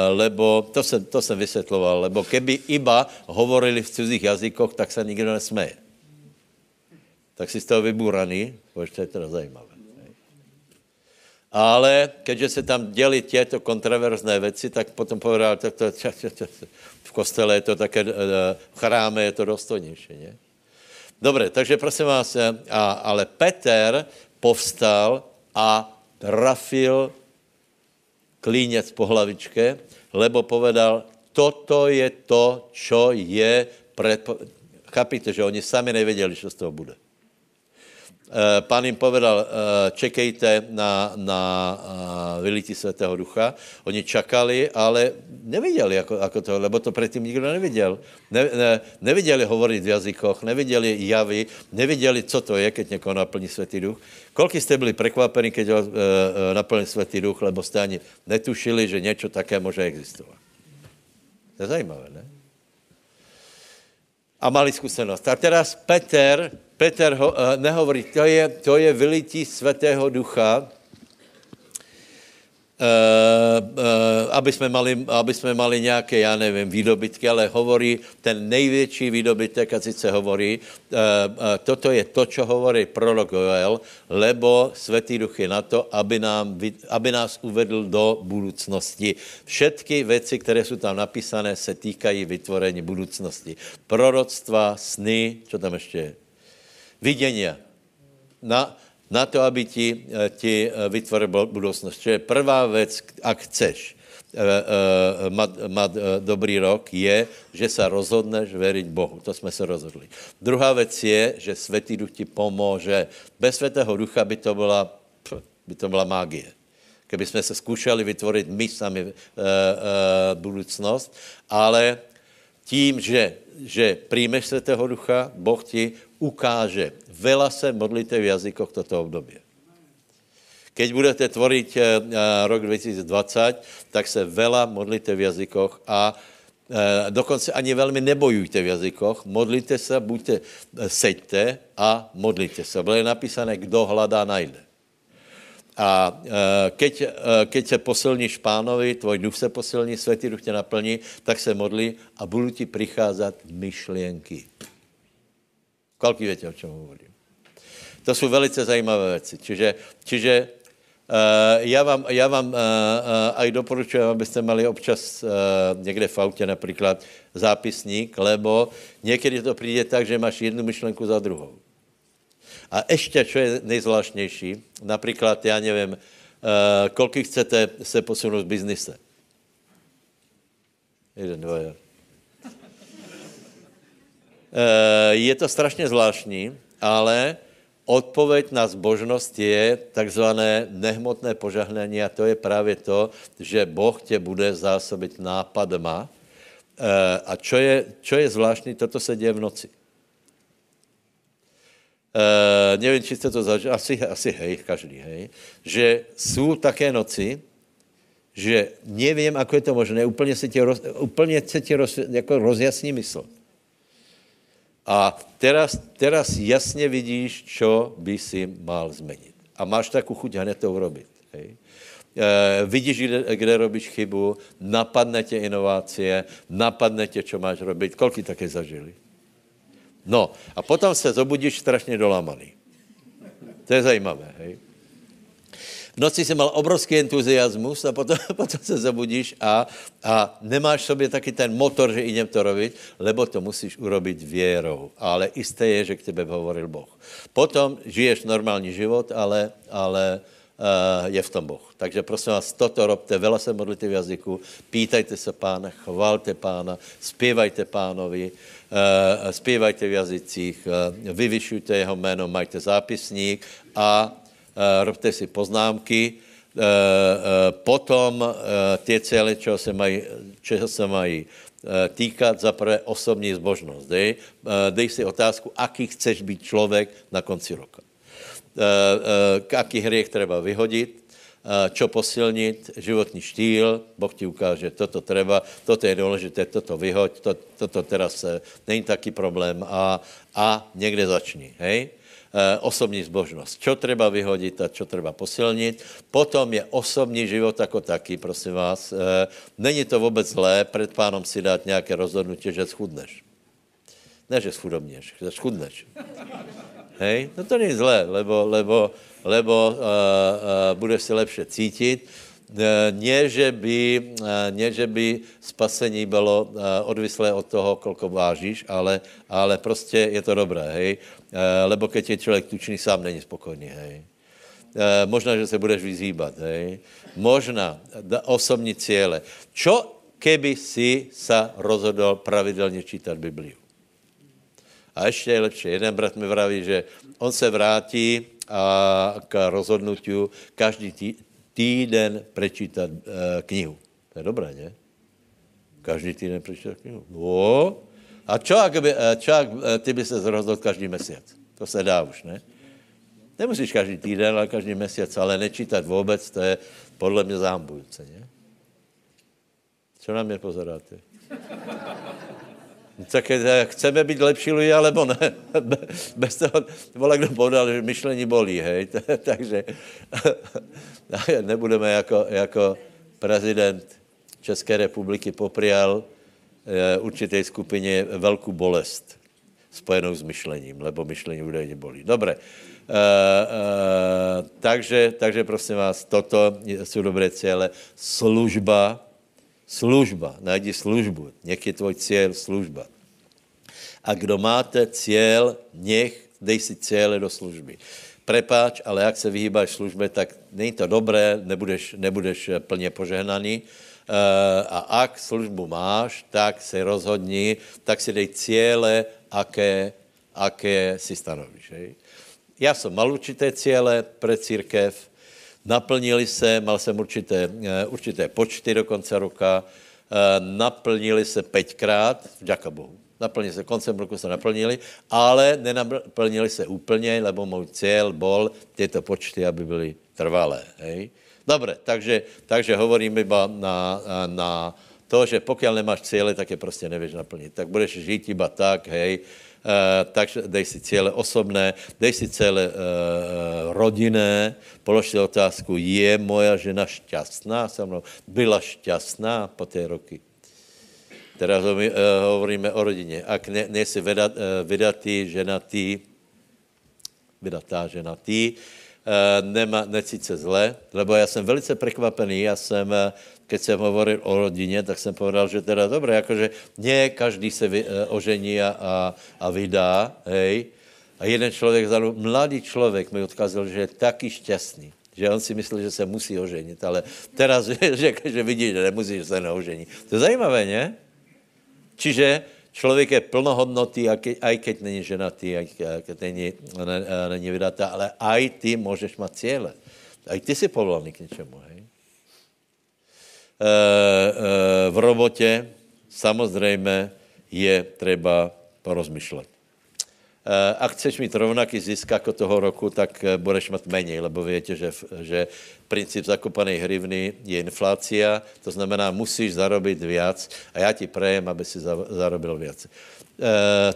lebo, to jsem, to jsem vysvětloval, lebo keby iba hovorili v cizích jazykoch, tak se nikdo nesměje. Tak si z toho vybúraný, to je teda zajímavé. Ale keďže se tam děli těto kontroverzné věci, tak potom povedal, tak to, v kostele je to také, eh, v chráme je to dostojnější. Ne? Dobře, takže prosím vás, eh, a, ale Peter povstal a trafil klíněc po hlavičke, lebo povedal, toto je to, čo je predpo... Chápíte, že oni sami nevěděli, co z toho bude. Eh, pán jim povedal, eh, čekejte na, na eh, vylití svatého ducha. Oni čakali, ale neviděli, jako, jako to, lebo to předtím nikdo neviděl. Ne, ne, neviděli hovorit v jazykoch, neviděli javy, neviděli, co to je, keď někoho naplní svatý duch. Kolky jste byli překvapeni, keď ho naplní svatý duch, lebo jste ani netušili, že něco také může existovat. To je zajímavé, ne? A mali zkušenost. A teraz Peter, Peter ho, uh, nehovorí, to je, to je vylití svatého ducha, Uh, uh, aby, jsme mali, aby jsme mali nějaké, já nevím, výdobytky, ale hovorí ten největší výdobytek, a sice hovorí, toto je to, co hovorí prorok Joel, lebo Svatý duch je na to, aby, nám, aby nás uvedl do budoucnosti. Všetky věci, které jsou tam napísané, se týkají vytvorení budoucnosti. Proroctva, sny, co tam ještě je? Vidění. Na, na to, aby ti, eh, ti eh, vytvoril budoucnost. Je prvá věc, ak chceš eh, mať, dobrý rok, je, že se rozhodneš veriť Bohu. To jsme se rozhodli. Druhá věc je, že Světý duch ti pomůže. Bez Světého ducha by to byla, by to byla mágie. Keby jsme se zkoušeli vytvořit my sami uh, uh, budoucnost, ale tím, že, že přijmeš Světého ducha, Boh ti ukáže. Vela se modlíte v jazykoch toto období. Keď budete tvoriť uh, rok 2020, tak se vela modlíte v jazykoch a uh, dokonce ani velmi nebojujte v jazykoch, modlíte se, buďte, seďte a modlíte se. Bylo napísané, kdo hledá, najde. A keď, keď se posilníš pánovi, tvoj duch se posilní, světý duch tě naplní, tak se modlí a budou ti přicházet myšlienky. Kolik víte, o čem hovorím? To jsou velice zajímavé věci. Čiže, čiže uh, já vám, já vám uh, uh, aj doporučuji, abyste měli občas uh, někde v autě například zápisník, lebo někdy to přijde tak, že máš jednu myšlenku za druhou. A ještě, co je nejzvláštnější, například, já nevím, uh, kolik chcete se posunout v biznise? Jeden, dva, Eh, je to strašně zvláštní, ale odpověď na zbožnost je takzvané nehmotné požahnání a to je právě to, že Boh tě bude zásobit nápadma. Eh, a čo je, čo je zvláštní, toto se děje v noci. Uh, nevím, či jste to zažili, asi, asi hej, každý, hej, že jsou také noci, že nevím, ako je to možné, úplně se tě, roz, úplně se tě roz, jako rozjasní mysl. A teraz, teraz jasně vidíš, čo by si mal změnit. A máš takovou chuť hned to urobit. Hej. E, vidíš, kde, kde robíš chybu, napadne tě inovácie, napadne tě, čo máš robit. Kolik také zažili? No a potom se zobudíš strašně dolamaný. To je zajímavé, hej? V noci jsi mal obrovský entuziasmus a potom, potom se zabudíš a, a nemáš v sobě taky ten motor, že idem to robiť, lebo to musíš urobiť věrou. Ale isté je, že k tebe hovoril Boh. Potom žiješ normální život, ale, ale uh, je v tom Boh. Takže prosím vás, toto robte, vela se modlite v jazyku, pýtajte se pána, chvalte pána, zpěvajte pánovi, uh, zpěvajte v jazycích, uh, vyvyšujte jeho jméno, majte zápisník a uh, robte si poznámky, potom ty cíle, čeho se mají, čeho se mají týkat za prvé osobní zbožnost. Dej, dej si otázku, aký chceš být člověk na konci roka. Aký hriech treba vyhodit, čo posilnit, životní štýl, Boh ti ukáže, toto treba, toto je důležité, toto vyhoď, to, toto teraz není taký problém a, a někde začni, hej? E, osobní zbožnost. Čo treba vyhodit a čo treba posilnit. Potom je osobní život jako taký, prosím vás. Není to vůbec zlé před pánom si dát nějaké rozhodnutí, že schudneš. Ne, že schudobněš, že schudneš. Hej? No to není zlé, lebo, lebo, lebo uh, uh, budeš se lepše cítit. Nie, že by, že by spasení bylo odvislé od toho, kolko vážíš, ale, ale prostě je to dobré, hej. Lebo keď je člověk tučný, sám není spokojný, hej. Možná, že se budeš vyzýbat, hej. Možná osobní cíle. Čo keby si sa rozhodol pravidelně čítat Bibliu? A ještě je lepší. Jeden brat mi vraví, že on se vrátí a k rozhodnutiu každý tý, týden prečítat e, knihu. To je dobré, ne? Každý týden prečítat knihu. No. A čo, ak, by, eh, čo, ak eh, ty by se rozhodl každý měsíc? To se dá už, ne? Nemusíš každý týden, ale každý měsíc, ale nečítat vůbec, to je podle mě zámbujúce, ne? Co na mě pozoráte? Tak chceme být lepší lidé, alebo ne? Bez toho, vole, kdo podal, že myšlení bolí, hej? Takže nebudeme jako, jako prezident České republiky poprial eh, určité skupině velkou bolest spojenou s myšlením, lebo myšlení údajně bolí. Dobré. Uh, uh, takže, takže prosím vás, toto jsou dobré cíle. Služba, Služba, najdi službu. Nech je tvoj cíl služba. A kdo máte cíl, nech dej si cíle do služby. Prepáč, ale jak se vyhýbáš službe, tak není to dobré, nebudeš, nebudeš plně požehnaný. Uh, a ak službu máš, tak se rozhodni, tak si dej cíle, aké, aké si stanovíš. Já jsem mal určité cíle pre církev, naplnili se, mal jsem určité, eh, určité počty do konce roka, eh, naplnili se pětkrát, vďaka Bohu. Naplnili se, koncem roku se naplnili, ale nenaplnili se úplně, lebo můj cíl bol tyto počty, aby byly trvalé. Hej? Dobre, takže, takže hovorím iba na, na to, že pokud nemáš cíle, tak je prostě nevíš naplnit. Tak budeš žít iba tak, hej, takže dej si cíle osobné, dej si cíle uh, rodinné, polož si otázku, je moja žena šťastná se mnou? Byla šťastná po té roky? Teraz uh, hovoríme o rodině. Ak ne, nejsi vydat, vydatý, ženatý, vydatá, ženatý, nema, necít zle, lebo já jsem velice překvapený, já jsem uh, keď jsem hovoril o rodině, tak jsem povedal, že teda dobré, jakože ne každý se vy, e, ožení a, a, a vydá, hej. A jeden člověk, mladý člověk mi odkázal, že je taky šťastný, že on si myslel, že se musí oženit, ale teraz řekl, že vidí, že nemusí, že se neožení. To je zajímavé, ne? Čiže člověk je plnohodnotý, aj keď není ženatý, aj keď není, ne, není vydatá, ale aj ty můžeš mít cíle. Aj ty jsi povolaný k něčemu, hej? Eh, eh, v robotě samozřejmě je třeba porozmyšlet. Eh, ak chceš mít rovnaký zisk jako toho roku, tak budeš mít méně, lebo víte, že, že princip zakopané hrivny je inflácia, to znamená, musíš zarobit viac a já ti prejem, aby si zarobil viac.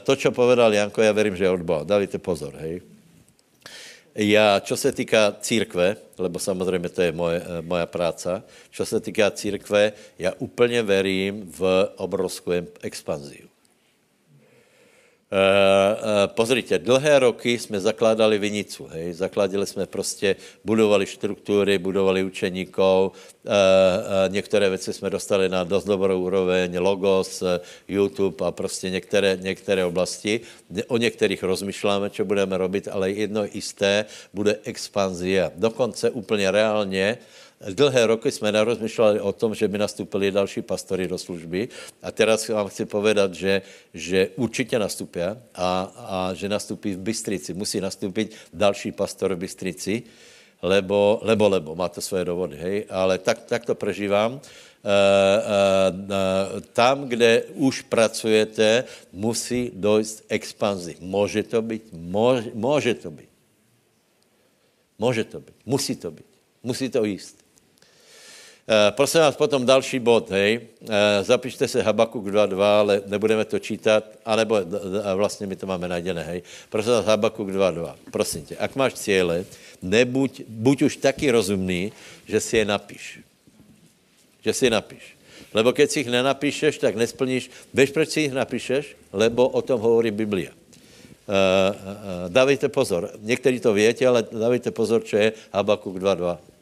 To, co povedal Janko, já verím, že je od Boha. Dávajte pozor, hej. Já, čo se týká církve, lebo samozřejmě to je moje, eh, moja práca, čo se týká církve, já úplně verím v obrovskou expanziu. Uh, pozrite, dlhé roky jsme zakládali vinicu, hej, zakládali jsme prostě, budovali štruktúry, budovali učeníkov, uh, uh, některé věci jsme dostali na dost dobrou úroveň, logos, YouTube a prostě některé, některé oblasti. O některých rozmýšláme, co budeme robit, ale jedno jisté bude expanzie. Dokonce úplně reálně, Dlhé roky jsme nerozmýšleli o tom, že by nastupili další pastory do služby a teraz vám chci povedat, že, že určitě nastupí a, a že nastupí v Bystrici. Musí nastupit další pastor v Bystrici, lebo, lebo, lebo, má to svoje dovody, hej, ale tak, tak to prežívám. E, e, tam, kde už pracujete, musí dojít expanzi. Může to být? Může, může to být. Může to být. Musí to být. Musí to jíst. Eh, prosím vás, potom další bod, hej. Eh, zapište se Habakuk 2.2, ale nebudeme to čítat, anebo vlastně my to máme najděné, hej. Prosím vás, Habakuk 2.2, prosím tě, ak máš cíle, nebuď, buď už taky rozumný, že si je napíš. Že si je napíš. Lebo keď si jich nenapíšeš, tak nesplníš. Víš, proč si jich napíšeš? Lebo o tom hovorí Biblia. Uh, dávejte pozor. Někteří to větě, ale dávejte pozor, čo je Habakuk 2.2.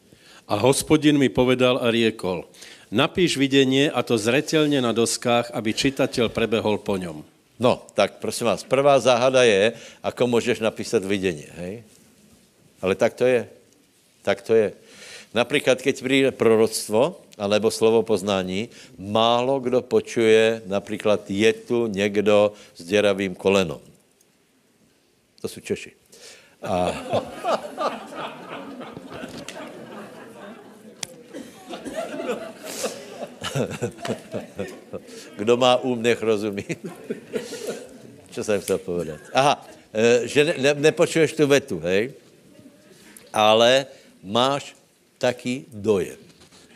A hospodin mi povedal a riekol, napíš videnie a to zretelně na doskách, aby čitatel prebehol po něm. No, tak prosím vás, prvá záhada je, ako můžeš napísat vidění, hej? Ale tak to je. Tak to je. Například, keď přijde proroctvo, alebo slovo poznání, málo kdo počuje, například je tu někdo s děravým kolenom. To jsou Češi. A... Kdo má úm, nech rozumí. Co jsem chtěl povedat? Aha, e, že ne, ne, nepočuješ tu vetu, hej? Ale máš taky dojem.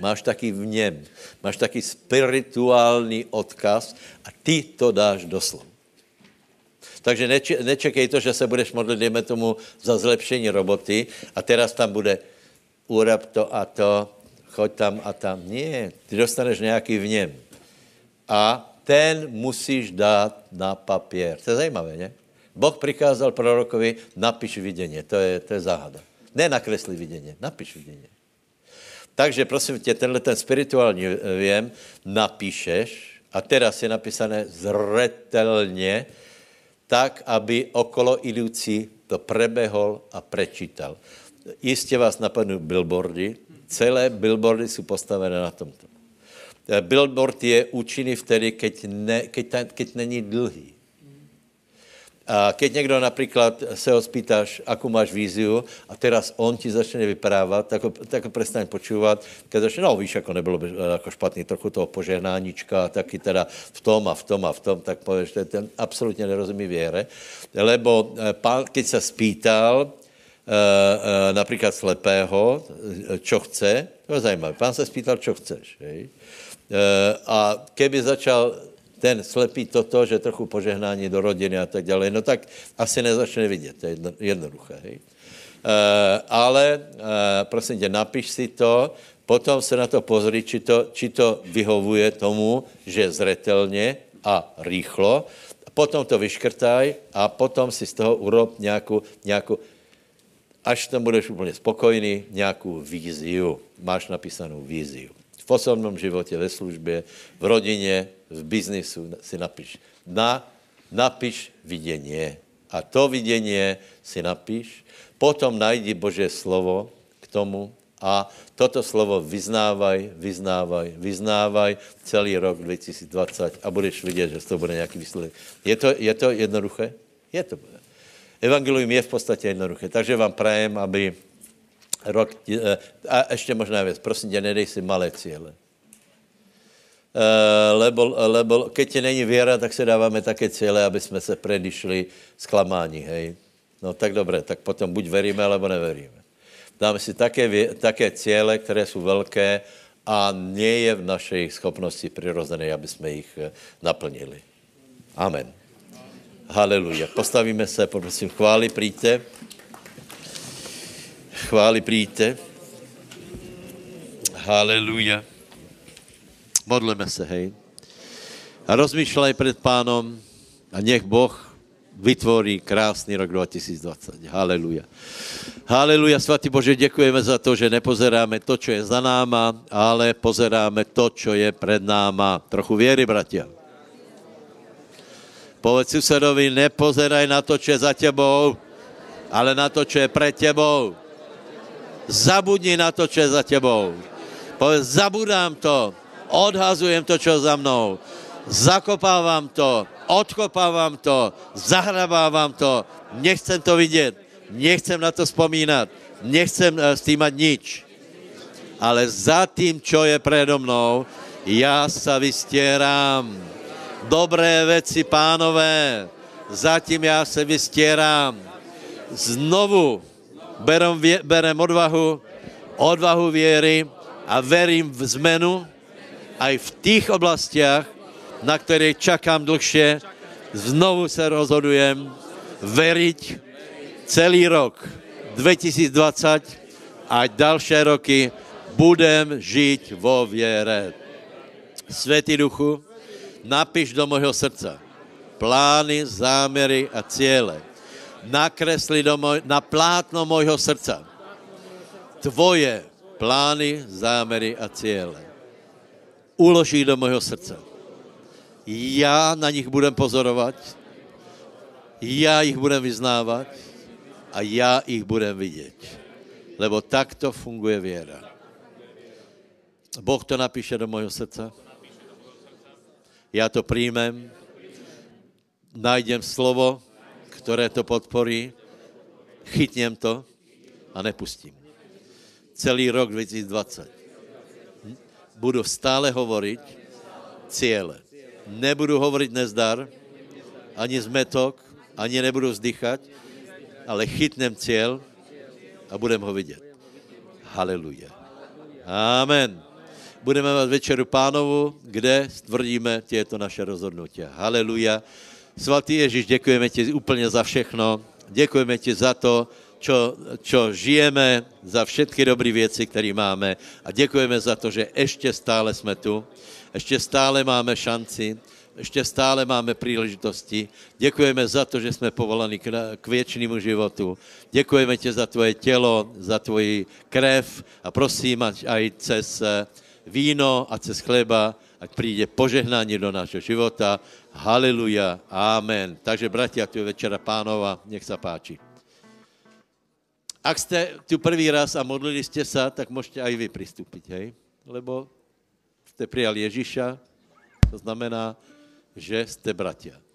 Máš taky v něm. Máš taky spirituální odkaz a ty to dáš do slov. Takže neč, nečekej to, že se budeš modlit, dejme tomu, za zlepšení roboty a teraz tam bude urab to a to, choď tam a tam. Ne, ty dostaneš nějaký v něm. A ten musíš dát na papír. To je zajímavé, ne? Boh přikázal prorokovi, napiš vidění. To je, to je záhada. Ne nakresli vidění, napiš vidění. Takže prosím tě, tenhle ten spirituální věm napíšeš a teraz je napísané zretelně, tak, aby okolo idoucí to prebehol a prečítal. Jistě vás napadnou billboardy, celé billboardy jsou postavené na tomto. Eh, billboard je účinný vtedy, keď, ne, keď, ten, keď není dlhý. A keď někdo například se ho spýtáš, akou máš víziu, a teraz on ti začne vyprávat, tak ho, tak ho přestaň počúvat. Keď začne, no víš, jako nebylo by jako špatný trochu toho požehnáníčka, taky teda v tom a v tom a v tom, tak pověš, že ten absolutně nerozumí věre. Lebo eh, pán, keď se spýtal, Eh, eh, například slepého, eh, čo chce, to je zajímavé. Pán se spýtal, čo chceš. Hej? A keby začal ten slepý toto, že trochu požehnání do rodiny a tak dále, no tak asi nezačne vidět, to je jedno, jednoduché. Hej? Ale prosím tě, napiš si to, potom se na to pozri, či to, či to vyhovuje tomu, že zretelně a rýchlo, potom to vyškrtaj a potom si z toho urob nějakou, nějakou až tam budeš úplně spokojný, nějakou víziu. Máš napísanou víziu. V osobnom životě, ve službě, v rodině, v biznisu si napiš. Na, napiš vidění. A to vidění si napiš. Potom najdi Bože slovo k tomu a toto slovo vyznávaj, vyznávaj, vyznávaj celý rok 2020 a budeš vidět, že to bude nějaký výsledek. Je to, je to jednoduché? Je to. Evangelium je v podstatě jednoduché. Takže vám prajem, aby rok... Eh, a ještě možná věc, prosím tě, nedej si malé cíle. Eh, lebo, lebo keď ti není věra, tak se dáváme také cíle, aby jsme se predišli zklamání, hej. No tak dobré, tak potom buď veríme, alebo neveríme. Dáme si také, také cíle, které jsou velké a nie je v našej schopnosti přirozené, aby jsme jich eh, naplnili. Amen. Haleluja. Postavíme se, poprosím, chváli, přijďte. Chváli, přijďte. Haleluja. Modleme se, hej. A rozmýšlej před pánom a nech Boh vytvorí krásný rok 2020. Haleluja. Haleluja, svatý Bože, děkujeme za to, že nepozeráme to, čo je za náma, ale pozeráme to, čo je před náma. Trochu věry, bratia. Povedz susedovi, nepozeraj na to, čo je za tebou, ale na to, čo je před tebou. Zabudni na to, čo je za tebou. Povedz, zabudám to, odhazujem to, čo za mnou, zakopávám to, odkopávám to, zahrabávám to, nechcem to vidět, nechcem na to vzpomínat, nechcem eh, s tím nič. Ale za tím, čo je predo mnou, já sa vystierám dobré věci, pánové, zatím já se vystierám. Znovu berem, berem odvahu, odvahu věry a verím v zmenu aj v těch oblastiach, na které čakám dlhšie, znovu se rozhodujem veriť celý rok 2020 a další roky budem žít vo věre. Světý duchu, napiš do mojho srdca plány, záměry a cíle. Nakresli do moj, na plátno mojho srdca tvoje plány, záměry a cíle. Uloží do mojho srdce. Já na nich budem pozorovat, já jich budem vyznávat a já jich budem vidět. Lebo takto funguje věra. Boh to napíše do mojho srdce já to přijmem, najdem slovo, které to podporí, chytněm to a nepustím. Celý rok 2020 budu stále hovoriť cíle. Nebudu hovoriť nezdar, ani zmetok, ani nebudu vzdychat, ale chytnem cíl a budem ho vidět. Haleluja. Amen budeme mít večeru pánovu, kde stvrdíme těto naše rozhodnutí. Haleluja. Svatý Ježíš, děkujeme ti úplně za všechno. Děkujeme ti za to, čo, čo žijeme, za všetky dobré věci, které máme a děkujeme za to, že ještě stále jsme tu, ještě stále máme šanci, ještě stále máme příležitosti. Děkujeme za to, že jsme povolaní k, k věčnému životu. Děkujeme ti za tvoje tělo, za tvoji krev a prosím, ať aj cez víno a cez chleba, ať přijde požehnání do našeho života. Haleluja, amen. Takže, bratia, tu je večera pánova, nech se páči. Ak jste tu první raz a modlili jste se, tak můžete i vy přistupit, hej? Lebo jste přijali Ježíša, to znamená, že jste bratia.